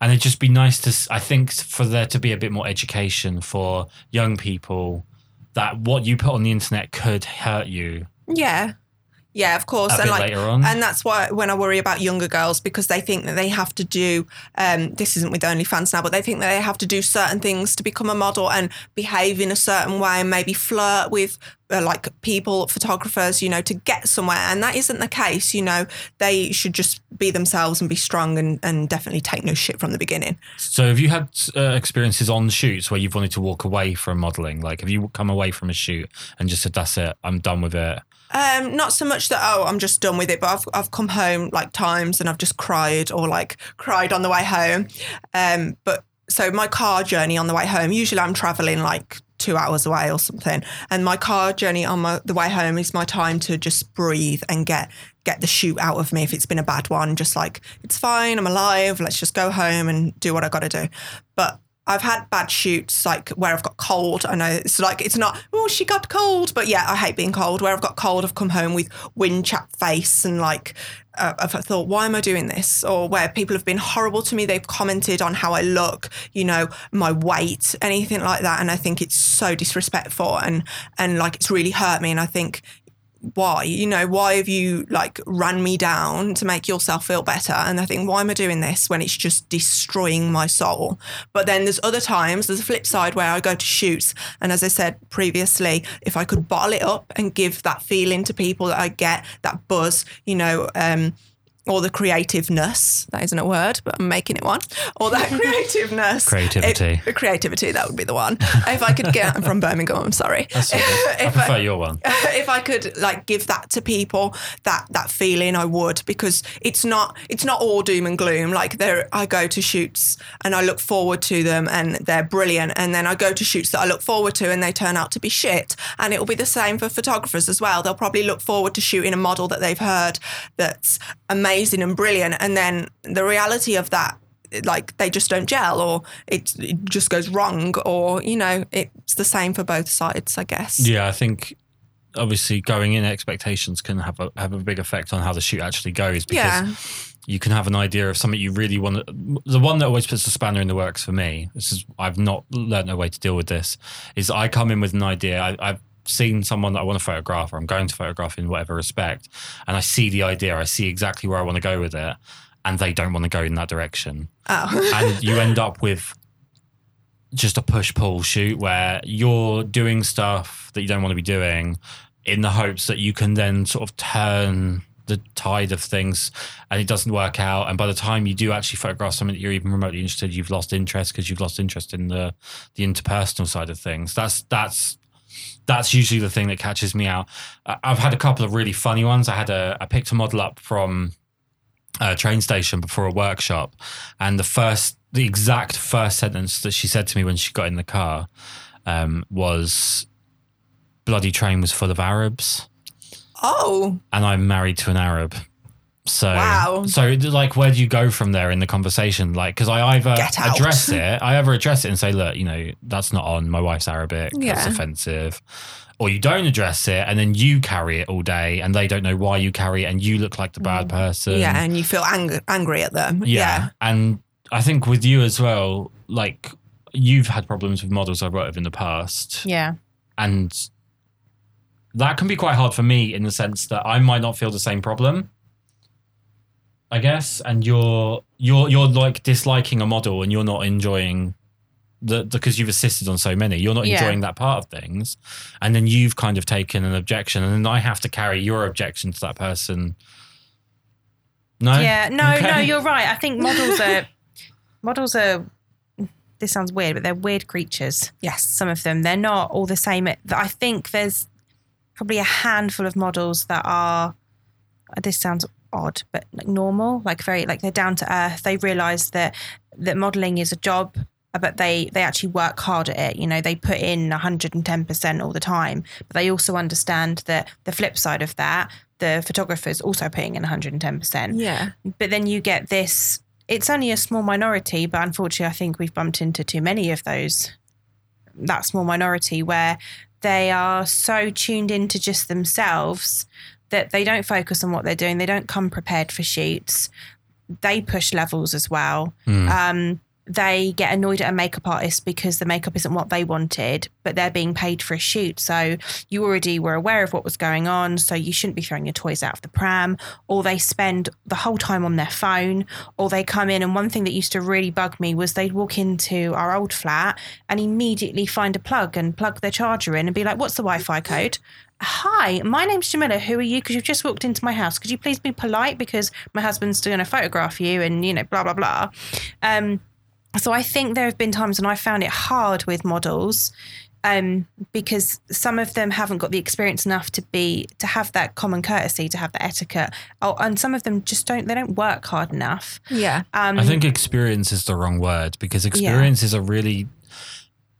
And it'd just be nice to, I think, for there to be a bit more education for young people that what you put on the internet could hurt you Yeah. Yeah, of course. and like. And that's why when I worry about younger girls, because they think that they have to do, um, this isn't with OnlyFans now, but they think that they have to do certain things to become a model and behave in a certain way and maybe flirt with uh, like people, photographers, you know, to get somewhere. And that isn't the case. You know, they should just be themselves and be strong and, and definitely take no shit from the beginning. So have you had uh, experiences on shoots where you've wanted to walk away from modeling? Like have you come away from a shoot and just said, that's it, I'm done with it? Um, not so much that oh I'm just done with it, but I've I've come home like times and I've just cried or like cried on the way home. Um, but so my car journey on the way home, usually I'm traveling like two hours away or something, and my car journey on my the way home is my time to just breathe and get get the shoot out of me if it's been a bad one. Just like it's fine, I'm alive. Let's just go home and do what I got to do. But I've had bad shoots like where I've got cold. I know it's like it's not oh she got cold, but yeah, I hate being cold. Where I've got cold, I've come home with wind chapped face and like uh, I've thought why am I doing this? Or where people have been horrible to me, they've commented on how I look, you know, my weight, anything like that, and I think it's so disrespectful and and like it's really hurt me. And I think why you know why have you like ran me down to make yourself feel better? And i think why am i doing this when it's just destroying my soul? But then there's other times there's a flip side where i go to shoots. And as i said previously if i could bottle it up and give that feeling to people that i get that buzz you know um or the creativeness that isn't a word but i'm making it one or that [LAUGHS] creativeness Creativity. If- creativity that would be the one if i could get i'm from birmingham i'm sorry That's all good. [LAUGHS] I If prefer your one. [LAUGHS] if I could like give that to people, that that feeling, I would because it's not it's not all doom and gloom. Like there, I go to shoots and I look forward to them and they're brilliant, and then I go to shoots that I look forward to and they turn out to be shit. And it will be the same for photographers as well. They'll probably look forward to shooting a model that they've heard that's amazing and brilliant, and then the reality of that like they just don't gel or it, it just goes wrong or you know it's the same for both sides i guess Yeah, I think obviously going in expectations can have a have a big effect on how the shoot actually goes because Yeah. you can have an idea of something you really want. to- The one that always puts the spanner in the works for me. This is I've not learned a way to deal with this. Is I come in with an idea. I, I've seen someone that I want to photograph or I'm going to photograph in whatever respect, and I see the idea. I see exactly where I want to go with it, and they don't want to go in that direction oh [LAUGHS] and you end up with just a push pull shoot where you're doing stuff that you don't want to be doing in the hopes that you can then sort of turn the tide of things and it doesn't work out and by the time you do actually photograph something that you're even remotely interested you've lost interest because you've lost interest in the the interpersonal side of things that's that's that's usually the thing that catches me out. I- i've had a couple of really funny ones. I had a i picked a model up from a train station before a workshop and the first the exact first sentence that she said to me when she got in the car um, was bloody train was full of arabs. Oh. And i'm married to an arab so Wow. so like where do you go from there in the conversation like because i either address [LAUGHS] it i either address it and say look you know that's not on my wife's arabic that's offensive or you don't address it and then you carry it all day and they don't know why you carry it and you look like the bad mm. person yeah and you feel ang- angry at them yeah. And I think with you as well, like you've had problems with models I've worked with in the past. Yeah. And that can be quite hard for me in the sense that I might not feel the same problem. I guess. And you're you're you're like disliking a model and you're not enjoying the because you've assisted on so many, you're not Yeah. enjoying that part of things. And then you've kind of taken an objection and then I have to carry your objection to that person. No? Yeah, no, Okay. no, you're right. I think models are [LAUGHS] models are. This sounds weird, but they're weird creatures. yes Some of them, they're not all the same. I think there's probably a handful of models that are this sounds odd, but like normal, like very like they're down to earth. They realise that that modelling is a job, uh, but they they actually work hard at it. You know, they put in 110 percent all the time, but they also understand that the flip side of that, the photographers also putting in 110 percent. Yeah. But then you get this. It's only a small minority, but unfortunately, I think we've bumped into too many of those. That small minority where they are so tuned into just themselves that they don't focus on what they're doing. They don't come prepared for shoots. They push levels as well. Um, they get annoyed at a makeup artist because the makeup isn't what they wanted, but they're being paid for a shoot. So you already were aware of what was going on. So you shouldn't be throwing your toys out of the pram. Or they spend the whole time on their phone. Or they come in. And one thing that used to really bug me was they'd walk into our old flat and immediately find a plug and plug their charger in and be like, What's the Wi Fi code? Hi, my name's Jamila. Who are you? Because you've just walked into my house. Could you please be polite? Because my husband's going to photograph you and, you know, blah, blah, blah. Um, so I think there have been times when I found it hard with models um, because some of them haven't got the experience enough to be to have that common courtesy, to have the etiquette. Oh, and some of them just don't. They don't work hard enough. Yeah. Um, I think experience is the wrong word because experience is a really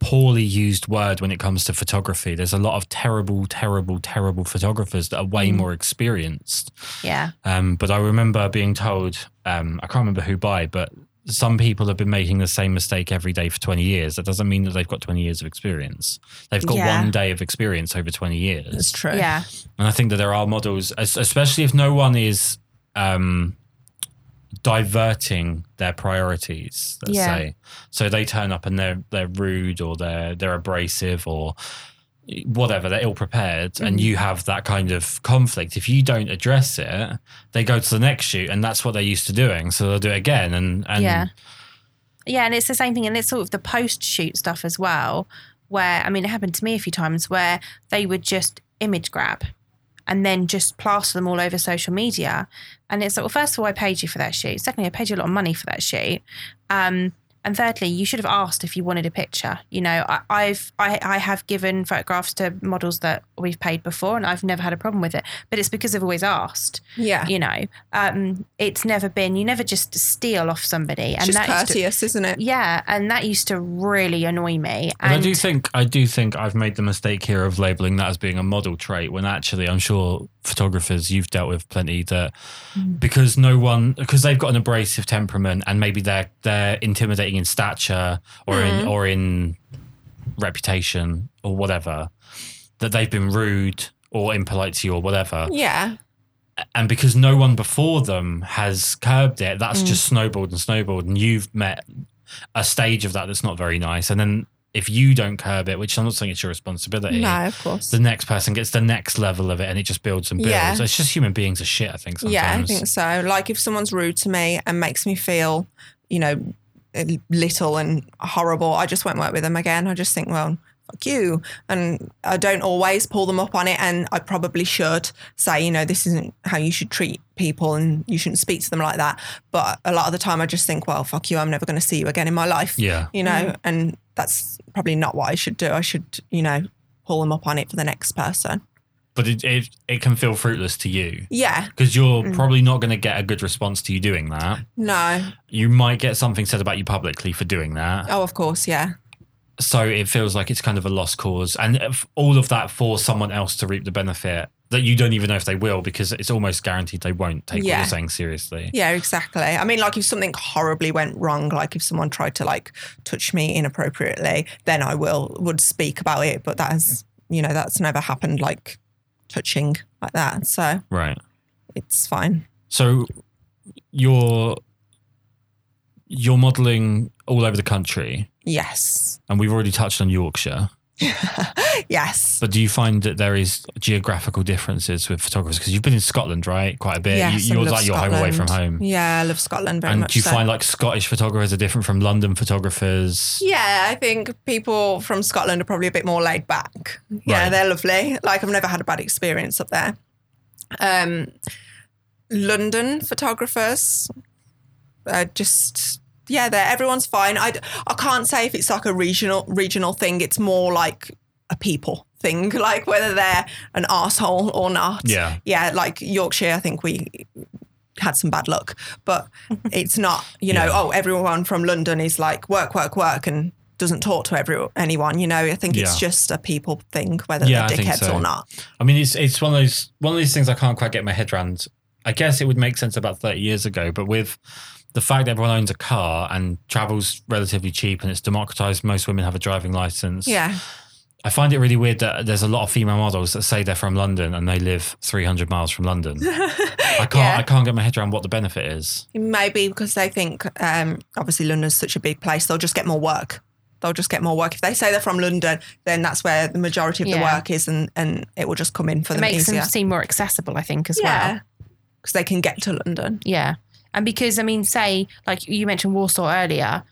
poorly used word when it comes to photography. There's a lot of terrible, terrible, terrible photographers that are way more experienced. yeah, Um, but I remember being told, um, I can't remember who by, but some people have been making the same mistake every day for 20 years. That doesn't mean that they've got 20 years of experience. They've got Yeah. one day of experience over 20 years. That's true. yeah, And I think that there are models, especially if no one is um, diverting their priorities. Let's Yeah. say, so they turn up and they're they're rude or they're they're abrasive or whatever. They're ill prepared, and mm. you have that kind of conflict. If you don't address it, they go to the next shoot, and that's what they're used to doing. So they'll do it again, and and yeah, yeah. And it's the same thing, and it's sort of the post shoot stuff as well. Where I mean, it happened to me a few times where they would just image grab and then just plaster them all over social media. And it's like, well, first of all, I paid you for that shoot. Secondly, I paid you a lot of money for that shoot. Um, and thirdly, you should have asked if you wanted a picture. You know, I, I've I, I have given photographs to models that we've paid before, and I've never had a problem with it. But it's because I've always asked. Yeah. You know, um, it's never been. You never just steal off somebody, It's and just that used to- courteous, isn't it? yeah, and that used to really annoy me. And I do think I do think I've made the mistake here of labeling that as being a model trait when actually I'm sure photographers you've dealt with plenty that because no one because they've got an abrasive temperament and maybe they're they're intimidating in stature or in mm-hmm. or in reputation or whatever that they've been rude or impolite to you or whatever Yeah. and because no one before them has curbed it, that's mm. just snowballed and snowballed, and you've met a stage of that that's not very nice. And then if you don't curb it, which I'm not saying it's your responsibility, No, of course. the next person gets the next level of it, and it just builds and builds. Yeah. It's just human beings are shit. I think sometimes. Yeah, I think so. Like if someone's rude to me and makes me feel, you know, little and horrible, I just won't work with them again. I just think, well, fuck you. And I don't always pull them up on it. And I probably should say, you know, this isn't how you should treat people and you shouldn't speak to them like that. But a lot of the time I just think, well, fuck you. I'm never going to see you again in my life. Yeah. You know, mm-hmm. and that's probably not what I should do. I should, you know, pull them up on it for the next person. But it, it it can feel fruitless to you Yeah. because you're Mm. probably not going to get a good response to you doing that. No. You might get something said about you publicly for doing that. Oh, of course. Yeah. so it feels like it's kind of a lost cause and all of that for someone else to reap the benefit that you don't even know if they will because it's almost guaranteed they won't take what you're saying seriously Yeah, exactly. I mean, like if something horribly went wrong, like if someone tried to like touch me inappropriately, then I will would speak about it. But that has, you know, that's never happened like touching like that. So right it's fine. so you're you're modeling all over the country Yes. and we've already touched on yorkshire [LAUGHS] Yes. but do you find that there is geographical differences with photographers because you've been in scotland right quite a bit yes. you, love like your home away from home Yeah, I love Scotland very much. and much. do you so. find like scottish photographers are different from london photographers Yeah, I think people from Scotland are probably a bit more laid back. Yeah, Right. they're lovely. Like I've never had a bad experience up there. Um, London photographers, uh, just yeah, they're everyone's fine. I I can't say if it's like a regional regional thing. It's more like a people thing, [LAUGHS] like whether they're an asshole or not. Yeah. Yeah, like Yorkshire, I think we had some bad luck, but [LAUGHS] it's not, you know, Yeah. oh, everyone from London is like work, work, work and doesn't talk to everyone, anyone, you know. I think it's just a people thing, whether Yeah, they're dickheads so. or not. I mean, it's it's one of those one of these things I can't quite get my head around. I guess it would make sense about thirty years ago, but with the fact that everyone owns a car and travels relatively cheap and it's democratized, most women have a driving license. Yeah. I find it really weird that there's a lot of female models that say they're from London and they live 300 miles from London. [LAUGHS] I can't Yeah. I can't get my head around what the benefit is. Maybe because they think, um, obviously, London's such a big place, they'll just get more work. They'll just get more work. If they say they're from London, then that's where the majority of the work is, and, and it will just come in for It them makes easier. them seem more accessible, I think, as well. because they can get to London. Yeah. And because, I mean, say, like you mentioned Walsall earlier,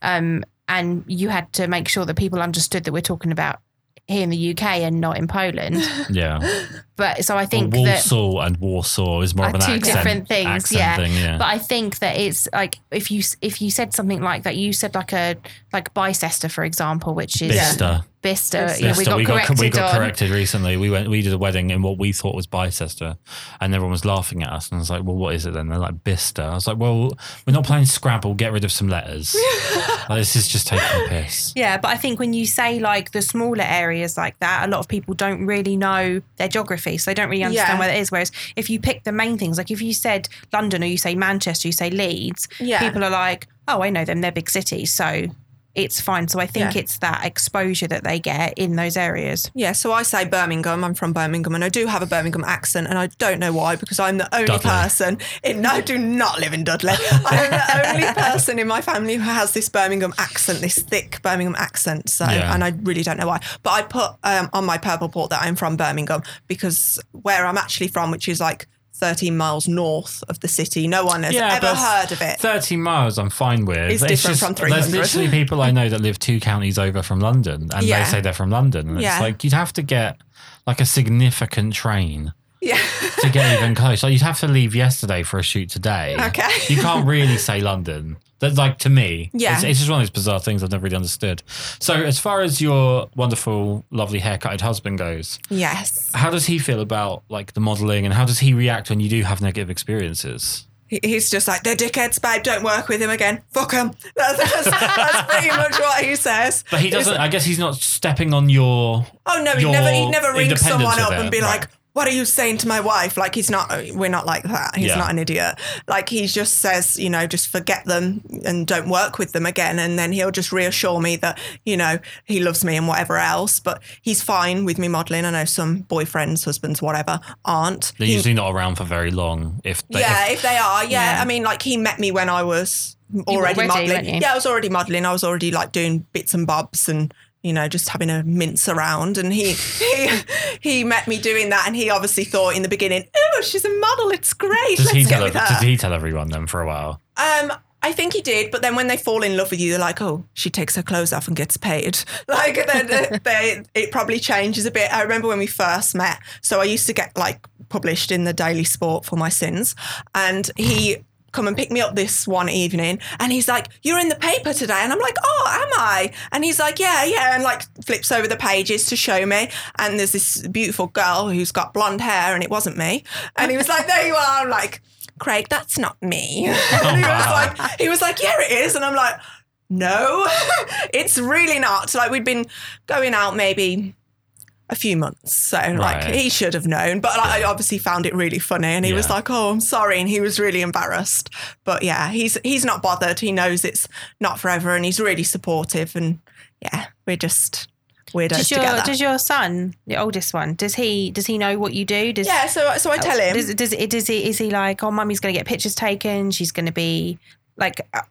um, and you had to make sure that people understood that we're talking about here in the UK and not in Poland. [LAUGHS] Yeah. But so I Well, think that Warsaw and Warsaw is more of an two accent, different things. Yeah. thing, yeah. But I think that it's like if you if you said something like that, you said like a like Bicester, for example, which is Bicester. Bicester. Yeah, we Bicester. got corrected we got on. corrected recently. We went we did a wedding in what we thought was Bicester and everyone was laughing at us and I was like, Well what is it then? They're like Bicester. I was like, Well, we're not playing Scrabble, get rid of some letters. [LAUGHS] like, this is just taking a piss. Yeah, but I think when you say like the smaller areas like that, a lot of people don't really know their geography, so they don't really understand Yeah. where it is. Whereas if you pick the main things, like if you said London or you say Manchester, you say Leeds, Yeah. people are like, "Oh, I know them; they're big cities, so it's fine." So I think Yeah. it's that exposure that they get in those areas. Yeah, so I say Birmingham. I'm from Birmingham, and I do have a Birmingham accent, and I don't know why because I'm the only Dudley. person. In, no, I do not live in Dudley. [LAUGHS] I'm the only person in my family who has this Birmingham accent, this thick Birmingham accent. So, Yeah. and I really don't know why. But I put um, on my Purpleport that I'm from Birmingham because where I'm actually from, which is like 13 miles north of the city, no one has Yeah, ever heard of it. 13 miles I'm fine with. It's different from There's literally people I know that live two counties over from London and Yeah. they say they're from London. And Yeah. it's like you'd have to get like a significant train Yeah. to get even close. Like you'd have to leave yesterday for a shoot today. Okay. You can't really say London. That's like to me. Yeah. It's, it's just one of those bizarre things I've never really understood. So as far as your wonderful, lovely haircutted husband goes, yes. how does he feel about like the modelling and how does he react when you do have negative experiences? He's just like, they're dickheads, babe. Don't work with him again. Fuck him. [LAUGHS] That's, that's, that's pretty much what he says. But he doesn't. I guess he's not stepping on your. Oh no, he'd never, he'd never ring someone up it, and be right. like, "What are you saying to my wife?" Like he's not. We're not like that. He's Yeah. not an idiot. Like he just says, you know, just forget them and don't work with them again, and then he'll just reassure me that you know he loves me and whatever else. But he's fine with me modelling. I know some boyfriends, husbands, whatever, aren't. They're He- usually not around for very long. If they, yeah, if- if they are, yeah. Yeah. I mean, like he met me when I was already, already, modelling. Yeah, I was already modelling. I was already like doing bits and bobs and you know just having a mince around. And he he [LAUGHS] he met me doing that, and he obviously thought in the beginning, "Oh, she's a model. It's great. does Let's he get tell? with Did he tell everyone then for a while? Um, I think he did, but then when they fall in love with you, they're like, "Oh, she takes her clothes off and gets paid." [LAUGHS] Like, then [LAUGHS] they, it probably changes a bit. I remember when we first met. So I used to get like published in the Daily Sport for my sins, and he come and pick me up this one evening, and he's like, "You're in the paper today," and I'm like, "Oh, am I?" And he's like, "Yeah, yeah," and like flips over the pages to show me, and there's this beautiful girl who's got blonde hair, and it wasn't me, and he was like, "There you are." I'm like. Craig, that's not me. [LAUGHS] and he was oh, like, he was like, yeah, it is. And I'm like, no, [LAUGHS] it's really not. Like we'd been going out maybe a few months. So like Right. he should have known. But like, I obviously found it really funny. And he was like, oh, I'm sorry. And he was really embarrassed. But yeah, he's he's not bothered. He knows it's not forever and he's really supportive. And yeah, we're just weirdos Does your together. does your son, the oldest one, does he does he know what you do? Does yeah, so so I tell him. Does, does, it- does he, is he like, oh, mummy's going to get pictures taken? She's going to be like, uh,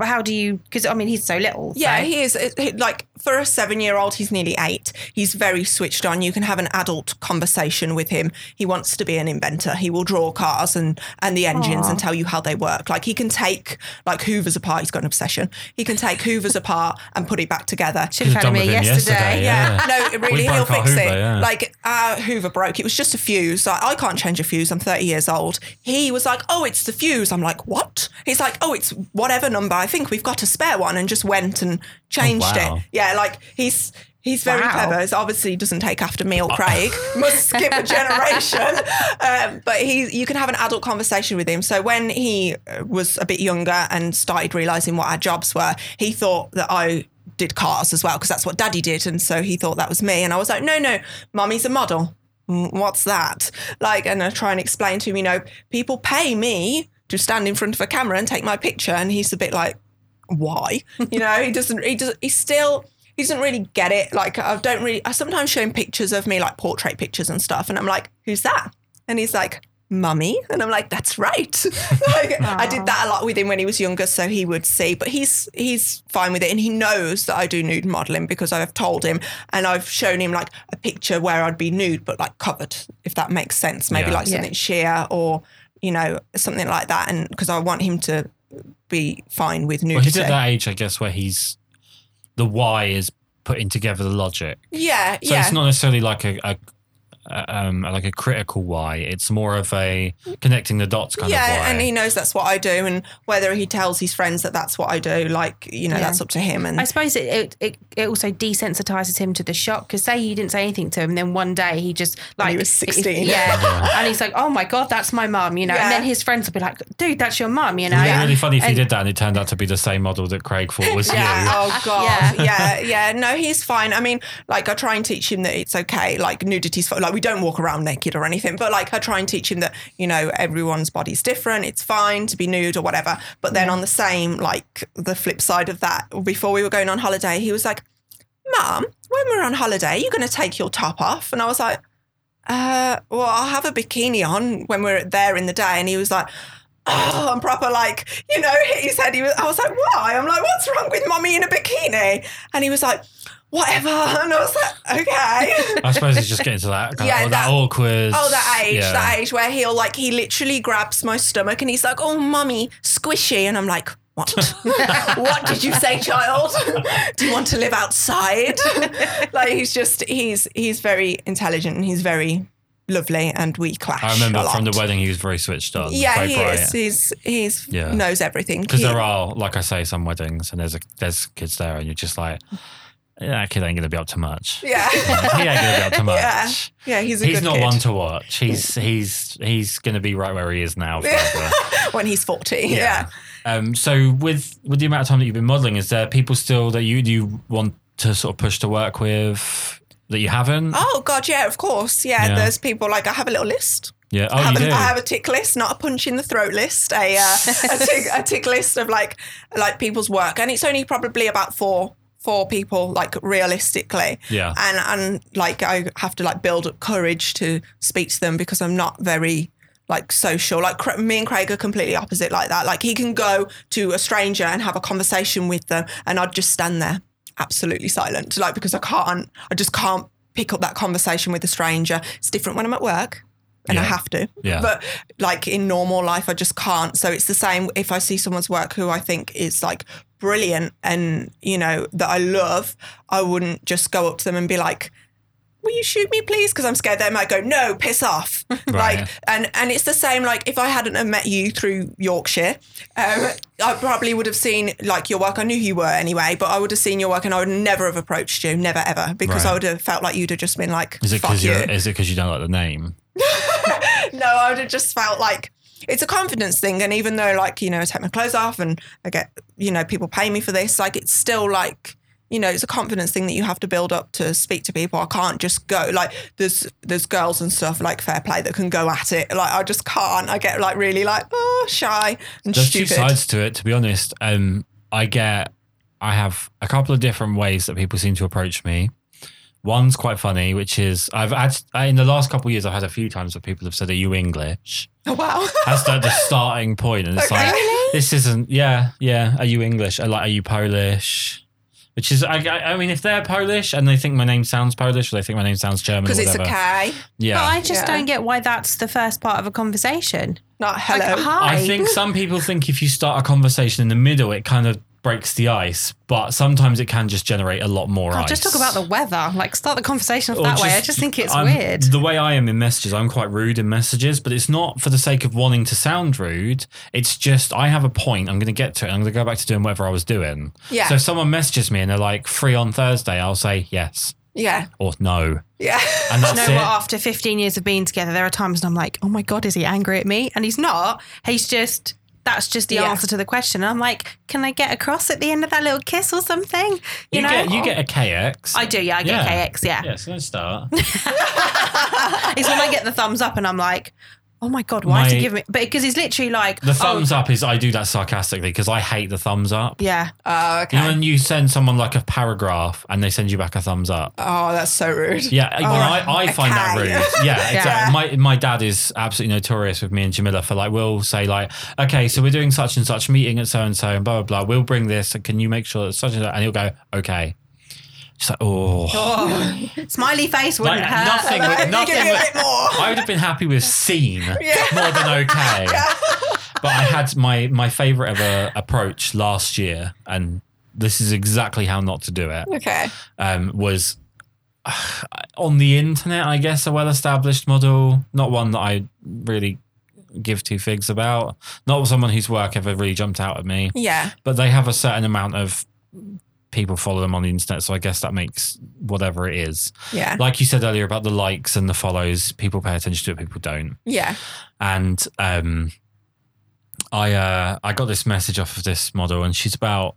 how do you, because I mean, he's so little. Yeah, so- he is. It- it- Like for a seven year old, he's nearly eight. He's very switched on. You can have an adult conversation with him. He wants to be an inventor. He will draw cars and, and the engines Aw. and tell you how they work. Like he can take like Hoovers apart. He's got an obsession. He can take Hoovers apart and put it back together. Should have Could've had him done here with him yesterday. yesterday, Yeah, Yeah. no, really, he'll fix Hoover, it. yeah. Like our Hoover broke. It was just a fuse. Like, I can't change a fuse. I'm 30 years old. He was like, "Oh, it's the fuse." I'm like, "What?" He's like, "Oh, it's whatever number. I think we've got a spare one," and just went and oh, changed Oh, wow. it. Yeah, like he's He's very Wow. clever. It's obviously he doesn't take after me or Craig. [LAUGHS] Must skip a generation. [LAUGHS] Um, but he, you can have an adult conversation with him. So when he was a bit younger and started realizing what our jobs were, he thought that I did cars as well because that's what Daddy did, and so he thought that was me. And I was like, no, no, Mummy's a model. "Mm, What's that? Like, and I try and explain to him, you know, people pay me to stand in front of a camera and take my picture, and he's a bit like, why? [LAUGHS] You know, he doesn't. He does. He still. He doesn't really get it. Like I don't really. I sometimes show him pictures of me, like portrait pictures and stuff, and I'm like, "Who's that?" And he's like, "Mummy," and I'm like, "That's right." [LAUGHS] like I did that a lot with him when he was younger, so he would see. But he's he's fine with it, and he knows that I do nude modeling because I've told him, and I've shown him like a picture where I'd be nude but like covered, if that makes sense. Maybe Yeah. like Yeah. something sheer or you know something like that, and because I want him to be fine with Well, nudity. he's at that age, I guess, where he's the why is putting together the logic. Yeah, So yeah. it's not necessarily like a, a, a um like a critical why. It's more of a connecting the dots kind of yeah, why. and he knows that's what I do, and whether he tells his friends that that's what I do, like you know, Yeah. that's up to him. And I suppose it, it, it, it also desensitizes him to the shock because say he didn't say anything to him, then one day he just like he was 16. [LAUGHS] yeah, and he's like, oh my god, that's my mum, you know, and then his friends will be like, dude, that's your mum, you know. It'd be really funny if he did that and it turned out to be the same model that Craig thought was [LAUGHS] yeah, you. oh [LAUGHS] god, Yeah. yeah. yeah, No, he's fine. I mean, like I try and teach him that it's okay. Like nudity's fine. Like we don't walk around naked or anything, but like I try and teach him that you know everyone's body's different. It's fine to be nude or whatever. But then on the same, like the flip side of that, before we were going on holiday, he was like, "Mum, when we're on holiday, you're going to take your top off?" And I was like. uh, well, I'll have a bikini on when we're there in the day. And he was like, oh, I'm proper like, you know, hit his head. He was, I was like, why? I'm like, what's wrong with mommy in a bikini? And he was like, whatever. [LAUGHS] And I was like, okay. I suppose it's just getting to that kind Yeah, of, that, that- awkward. Oh, that age, yeah. that age where he'll like, he literally grabs my stomach and he's like, oh, mummy, squishy. And I'm like, what? [LAUGHS] what did you say, child? [LAUGHS] Do you want to live outside? like he's just, he's, he's very intelligent and he's very lovely and we clash. I remember from the wedding he was very switched on. Yeah, he bright. is. He's, he's Yeah. knows everything. Because there are, like I say, some weddings and there's a, there's kids there and you're just like, that kid ain't going to be up to much. Yeah. [LAUGHS] he ain't going to be up to [LAUGHS] much. Yeah. Yeah, he's a He's not kid. one to watch. He's he's he's going to be right where he is now. [LAUGHS] forever. when he's 40. Yeah. Um. So with with the amount of time that you've been modelling, is there people still that you do you want to sort of push to work with that you haven't? Oh, God, yeah, of course. Yeah, Yeah. there's people like I have a little list. yeah. Oh, I, have you a, do. I have a tick list, not a punch in the throat list, a, uh, a, tick, a tick list of like like people's work. And it's only probably about four four people, like realistically. Yeah. And and like I have to like build up courage to speak to them because I'm not very like social. Like me and Craig are completely opposite like that. Like he can go to a stranger and have a conversation with them, and I'd just stand there absolutely silent, like because I can't, I just can't pick up that conversation with a stranger. It's different when I'm at work. And I have to, Yeah. but like in normal life, I just can't. So it's the same if I see someone's work who I think is like brilliant and you know that I love, I wouldn't just go up to them and be like, will you shoot me please? Because i'm scared they might go no piss off. [LAUGHS] Like and and it's the same like if i hadn't have met you through yorkshire um, i probably would have seen like your work. I knew who you were anyway but i would have seen your work and i would never have approached you. Never ever. Because Right. i would have felt like you'd have just been like Is it because you you. is it because you don't like the name? [LAUGHS] no, I would have just felt like it's a confidence thing. And even though, like, you know, I take my clothes off and I get, you know, people pay me for this, like, it's still like, you know, it's a confidence thing that you have to build up to speak to people. I can't just go like there's there's girls and stuff like fair play that can go at it. Like I just can't. I get like really like oh shy and There's stupid. two sides to it. To be honest, um, I get, I have a couple of different ways that people seem to approach me. One's quite funny, which is I've had in the last couple of years I've had a few times where people have said, "Are you English?" Oh, wow. [LAUGHS] That's the, the starting point, and it's Okay. like this isn't. Yeah, yeah. Are you English? Or like, are you Polish? Which is, I, I I mean, if they're Polish and they think my name sounds Polish, or they think my name sounds German, Because it's a K. yeah. But I just Yeah. don't get why that's the first part of a conversation. not hello. Like, hi. I think some people think if you start a conversation in the middle, it kind of breaks the ice, but sometimes it can just generate a lot more God, ice. just talk about the weather. Like, start the conversation that way. I just think it's I'm- weird. The way I am in messages, I'm quite rude in messages, but it's not for the sake of wanting to sound rude. It's just I have a point. I'm going to get to it. I'm going to go back to doing whatever I was doing. Yeah. So if someone messages me and they're like free on Thursday, I'll say yes Yeah. or no, Yeah. and [LAUGHS] You that's know it. what? After 15 years of being together, there are times when I'm like, oh my God, is he angry at me? And he's not. He's just, that's just the Yeah. answer to the question. And I'm like, can I get across at the end of that little kiss or something? You, You, know? get you get a KX. I do, yeah. I get Yeah. KX, yeah. yeah, so let's start. [LAUGHS] It's when I get the thumbs up and I'm like, oh my God, why is he My- giving me? But because he's literally like, The oh. thumbs oh, up is I do that sarcastically because I hate the thumbs up. Yeah. Oh, okay. You know when you send someone like a paragraph and they send you back a thumbs up. oh, that's so rude. Yeah, well, oh, I, I find that rude. [LAUGHS] Yeah, exactly. Yeah. My my dad is absolutely notorious with me and Jamila for like we'll say like, okay, so we're doing such and such meeting at so and so and blah blah blah. We'll bring this. And can you make sure that such and such? And he'll go, okay. Just like, oh, Oh, smiley face wouldn't Like, hurt. nothing me nothing give you a would-. I would have been happy with seen [LAUGHS] more than okay. [LAUGHS] But I had my my favorite ever approach last year, and this is exactly how not to do it. Okay. um, was on the internet, I guess, a well established model, not one that I really give two figs about, not someone whose work ever really jumped out at me, Yeah. but they have a certain amount of people follow them on the internet. So I guess that makes whatever it is. Yeah. Like you said earlier about the likes and the follows, people pay attention to it, people don't. Yeah. And um, I uh, I got this message off of this model, and she's about,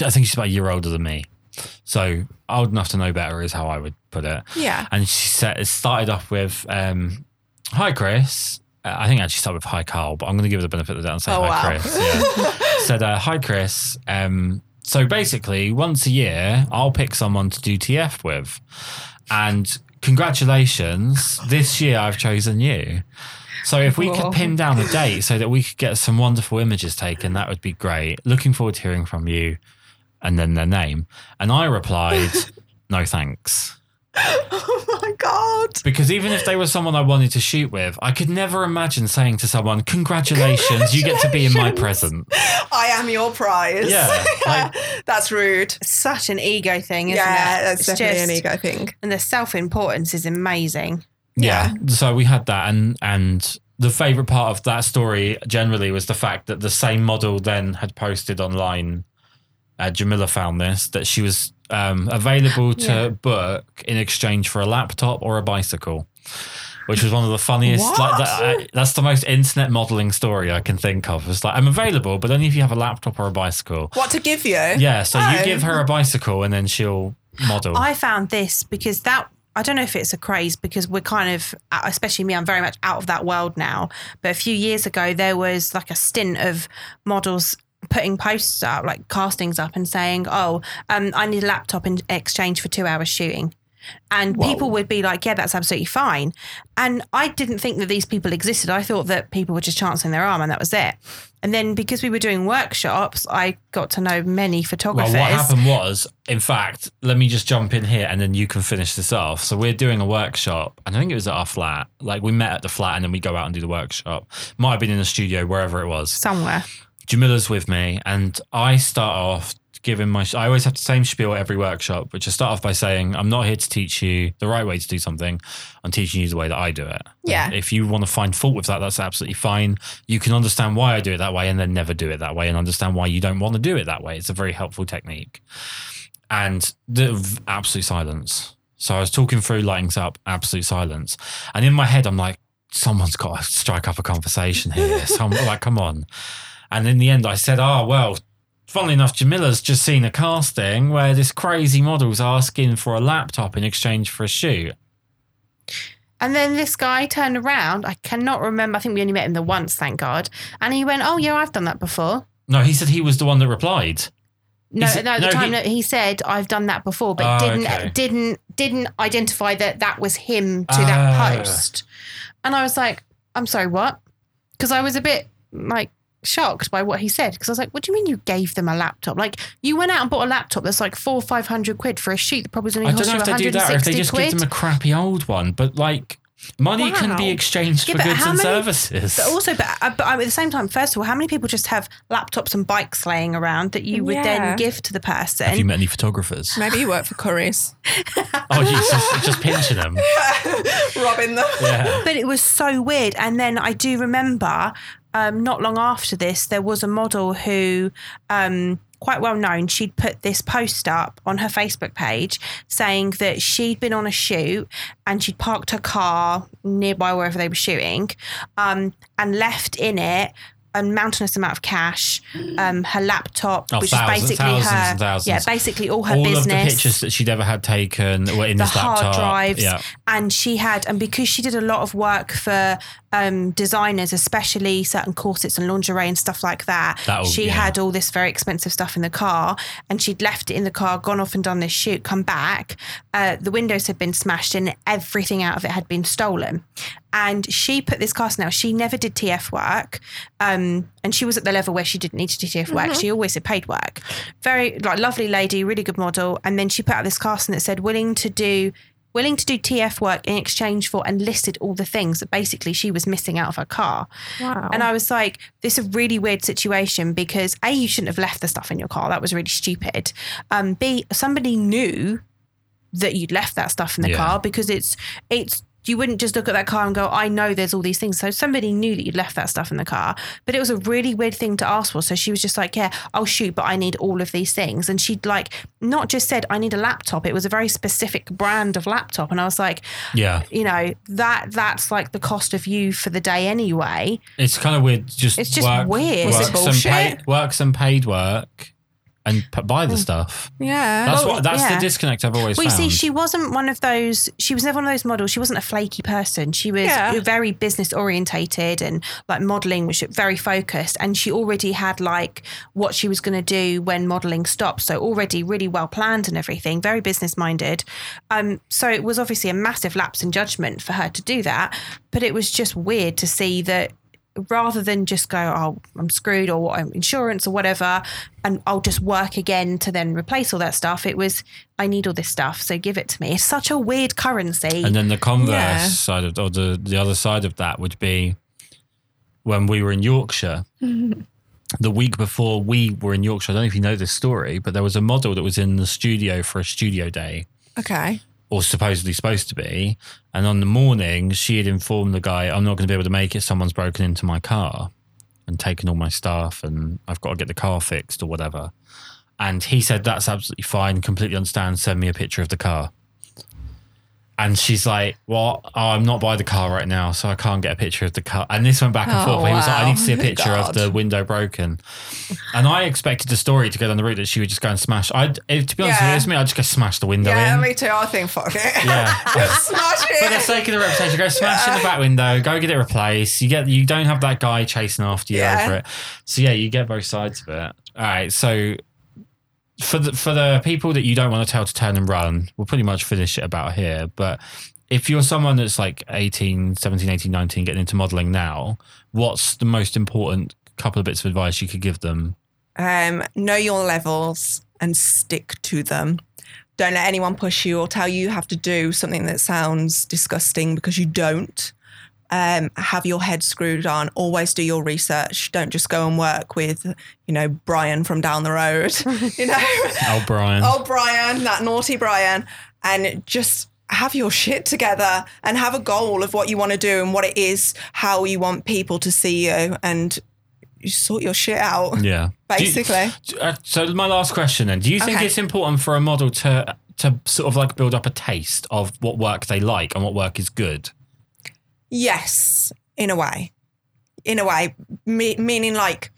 I think she's about a year older than me. So old enough to know better is how I would put it. Yeah. And she said it started off with, um, "Hi Kris." Uh, I think I actually started with "Hi Carl," but I'm going to give her the benefit of the doubt and say Oh, "Hi wow. Kris." Yeah. [LAUGHS] said, uh, "Hi Kris." Um, so basically, once a year, I'll pick someone to do TF with, and congratulations, this year I've chosen you. So if we could pin down a date so that we could get some wonderful images taken, that would be great. Looking forward to hearing from you. And then their name. And I replied, [LAUGHS] no thanks. [LAUGHS] Oh my god. Because even if they were someone I wanted to shoot with, I could never imagine saying to someone, congratulations, you get to be in my present. I am your prize. Yeah, [LAUGHS] like- that's rude. Such an ego thing, isn't it? yeah, it? that's It's definitely an just- ego thing. And the self importance is amazing. Yeah. So we had that and and the favorite part of that story generally was the fact that the same model then had posted online uh, Jamila found this that she was um, available to Yeah. book in exchange for a laptop or a bicycle, which was one of the funniest. Like that, I, that's the most internet modeling story I can think of. It's like I'm available, but only if you have a laptop or a bicycle. What to give you? Yeah, so you Oh. give her a bicycle and then she'll model. I found this because that I don't know if it's a craze because we're kind of, especially me, I'm very much out of that world now. But a few years ago, there was like a stint of models putting posts up, like castings up, and saying, "Oh, um, I need a laptop in exchange for two hours shooting." And Whoa. people would be like, yeah, that's absolutely fine. And I didn't think that these people existed. I thought that people were just chancing their arm and that was it. And then because we were doing workshops, I got to know many photographers. Well, what happened was, in fact, let me just jump in here and then you can finish this off. So we're doing a workshop, and I think it was at our flat. Like we met at the flat, and then we go out and do the workshop. Might have been in the studio, wherever it was. Somewhere. Jamila's with me, and I start off giving my. I always have the same spiel at every workshop, which I start off by saying, "I'm not here to teach you the right way to do something. I'm teaching you the way that I do it. Yeah. If you want to find fault with that, that's absolutely fine. You can understand why I do it that way, and then never do it that way, and understand why you don't want to do it that way. It's a very helpful technique. And the absolute silence. So I was talking through, lighting up, absolute silence, and in my head, I'm like, someone's got to strike up a conversation here. Someone, [LAUGHS] like, come on. And in the end, I said, oh, well, funnily enough, Jamila's just seen a casting where this crazy model's asking for a laptop in exchange for a shoot. And then this guy turned around. I cannot remember. I think we only met him the once, thank God. And he went, "Oh yeah, I've done that before." No, he said he was the one that replied. No, it- no. At the no, time he- that he said, "I've done that before," but Oh, didn't okay. didn't didn't identify that that was him to that Oh. post. And I was like, "I'm sorry, what?" Because I was a bit like shocked by what he said. Because I was like, "What do you mean you gave them a laptop? Like you went out and bought a laptop that's like four five hundred quid for a sheet that probably only I don't cost know you if they do that or if they just quid." give them a crappy old one. But like, Money can be exchanged Yeah, for goods how and many- services. But also, but, uh, but at the same time, first of all, how many people just have laptops and bikes laying around that you would Yeah. then give to the person? Have you met any photographers? Maybe you work for Curry's, [LAUGHS] Oh, you just, just pinching them. [LAUGHS] robbing them. Yeah. but it was so weird. And then I do remember, um, not long after this, there was a model who, um, quite well known, she'd put this post up on her Facebook page saying that she'd been on a shoot and she'd parked her car nearby wherever they were shooting, um, and left in it. A mountainous amount of cash, um, her laptop, Oh, which thousands- is basically thousands her, yeah, basically all her All business of the pictures that she'd ever had taken were in the this hard laptop. drives Yeah. and she had and because she did a lot of work for um, designers especially certain corsets and lingerie and stuff like that That'll- she yeah. had all this very expensive stuff in the car and she'd left it in the car gone off and done this shoot come back uh, the windows had been smashed and everything out of it had been stolen and she put this cast now she never did tf work um, and she was at the level where she didn't need to do tf work she always did paid work very like lovely lady really good model and then she put out this casting that said willing to do willing to do TF work in exchange for and listed all the things that basically she was missing out of her car. Wow. And I was like, this is a really weird situation because A, you shouldn't have left the stuff in your car. That was really stupid. Um, B, somebody knew that you'd left that stuff in the Yeah. car because it's it's you wouldn't just look at that car and go, I know there's all these things. So somebody knew that you'd left that stuff in the car. But it was a really weird thing to ask for. So she was just like, Yeah, I'll shoot, but I need all of these things. And she'd like not just said, I need a laptop. It was a very specific brand of laptop. And I was like, Yeah. you know, that that's like the cost of you for the day anyway. It's kind of weird. Just It's just work, weird. Was it Work some, bullshit? paid, work some paid work and p- buy the stuff. yeah. That's what. That's yeah. the disconnect I've always Well, you found. see, she wasn't one of those. She was never one of those models. She wasn't a flaky person. She was Yeah. very business orientated and like modeling was very focused. And she already had like what she was going to do when modeling stopped. So already really well planned and everything. Very business minded. Um, so it was obviously a massive lapse in judgment for her to do that. But it was just weird to see that rather than just go, oh, I'm screwed or what, insurance or whatever, and I'll just work again to then replace all that stuff. It was, I need all this stuff, so give it to me. It's such a weird currency. And then the converse Yeah. side of, or the, the other side of that would be when we were in Yorkshire. [LAUGHS] the week before we were in Yorkshire, I don't know if you know this story, but there was a model that was in the studio for a studio day, okay. Or supposedly supposed to be. And on the morning, she had informed the guy, I'm not going to be able to make it. Someone's broken into my car and taken all my stuff, and I've got to get the car fixed or whatever. And he said, That's absolutely fine, completely understand. Send me a picture of the car. And she's like, Well, oh, I'm not by the car right now, so I can't get a picture of the car. And this went back and Oh, forth. He was like, I need to see a oh, [LAUGHS] picture God. of the window broken. And I expected the story to go down the route that she would just go and smash. I'd, to be honest, if it Yeah. was me, I'd just go smash the window Yeah, in. me too. I think fuck it. Yeah. [LAUGHS] Smash it. For the sake of the reputation, go smash in the back window, go get it replaced. You get you don't have that guy chasing after you Yeah. over it. So yeah, you get both sides of it. All right. So for the for the people that you don't want to tell to turn and run, we'll pretty much finish it about here. But if you're someone that's like 18, 17, 18, 19 getting into modeling now, what's the most important couple of bits of advice you could give them? Um, know your levels and stick to them. Don't let anyone push you or tell you you have to do something that sounds disgusting because you don't. Um, have your head screwed on. Always do your research. Don't just go and work with, you know, Brian from down the road. [LAUGHS] you know, Oh, Brian. oh Brian, that naughty Brian, and just have your shit together and have a goal of what you want to do and what it is, how you want people to see you, and you sort your shit out. Yeah. Do you- [LAUGHS] Basically. Uh, so my last question then: Do you think Okay. it's important for a model to to sort of like build up a taste of what work they like and what work is good? Yes, in a way. In a way, me- meaning like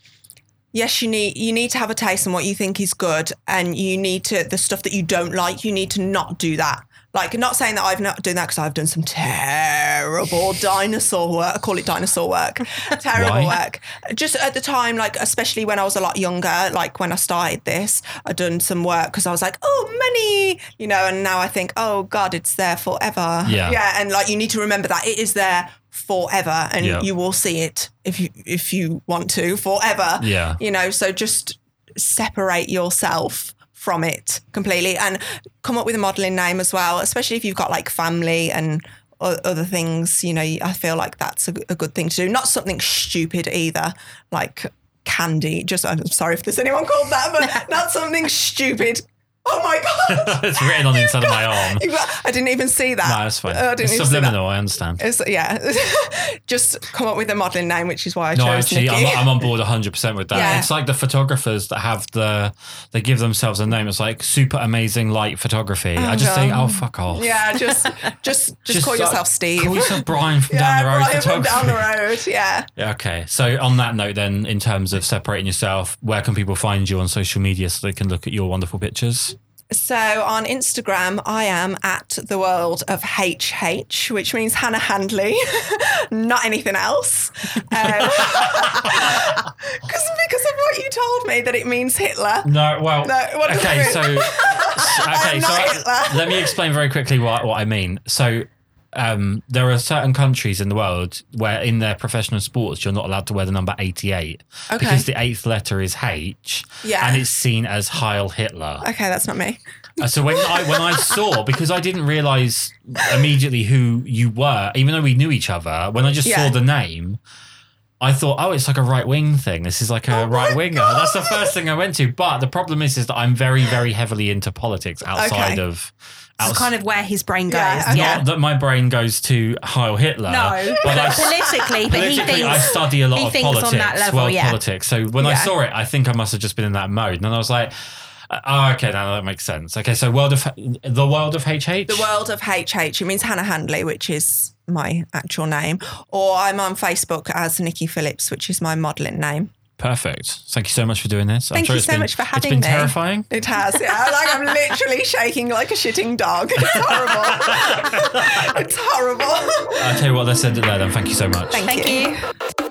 yes, you need you need to have a taste in what you think is good, and you need to the stuff that you don't like. You need to not do that. Like, not saying that I've not done that because I've done some terrible dinosaur work. I call it dinosaur work. [LAUGHS] terrible Why? work. Just at the time, like especially when I was a lot younger, like when I started this, I'd done some work because I was like, oh, money, you know. And now I think, oh God, it's there forever. Yeah. yeah. And like you need to remember that it is there forever, and Yeah. you will see it if you if you want to forever. Yeah. You know, so just separate yourself from it completely and come up with a modeling name as well, especially if you've got like family and other things, you know, I feel like that's a good thing to do. Not something stupid either, like candy. Just I'm sorry if there's anyone called that, but [LAUGHS] not something stupid. Oh my god! [LAUGHS] it's written on the inside of my arm. I didn't even see that. No, that's fine. Oh, I didn't it's even see that. subliminal. I understand. It's, yeah, [LAUGHS] just come up with a modelling name, which is why I No, chose actually, Nicky. I'm, I'm on board 100% with that. Yeah. It's like the photographers that have the, they give themselves a name. It's like super amazing light photography. I oh, just think, God. oh, fuck off. yeah, just just [LAUGHS] just, call like, uh, yourself Steve. Call yourself Brian from yeah, down the road Brian from down the road. Yeah. Yeah, okay. So on that note, then, in terms of separating yourself, where can people find you on social media so they can look at your wonderful pictures? So on Instagram, I am at the world of HH, which means Hannah Handley, [LAUGHS] not anything else. Um, [LAUGHS] Because because of what you told me that it means Hitler. No, well, No, what does okay, so okay, [LAUGHS] so let me explain very quickly what what I mean. So. Um, there are certain countries in the world where, in their professional sports, you're not allowed to wear the number 88 Okay. because the eighth letter is H, Yeah. and it's seen as Heil Hitler. Okay, that's not me. Uh, So when I when I [LAUGHS] saw because I didn't realize immediately who you were, even though we knew each other. When I just Yeah. saw the name, I thought, oh, it's like a right wing thing. This is like a Oh right winger. That's the first thing I went to. But the problem is, is that I'm very very heavily into politics outside Okay. of. It's outs- kind of where his brain goes. Yeah, Yeah. Not that my brain goes to Heil Hitler. No, but I, politically, but he thinks I study a lot he of thinks on politics, that level, world yeah. politics. So when I saw it, I think I must have just been in that mode, and then I was like, uh, "Oh, okay, now that makes sense." Okay, so world of the world of HH. The world of HH. It means Hannah Handley, which is my actual name. Or I'm on Facebook as Nicky Phillips, which is my modelling name. Perfect. Thank you so much for doing this. Thank you so been, much for having It's been me. terrifying. It has. Yeah, [LAUGHS] like I'm literally shaking like a shitting dog. It's horrible. [LAUGHS] it's horrible. I'll tell you what, let's end it there then. Thank you so much. Thank, Thank you. you.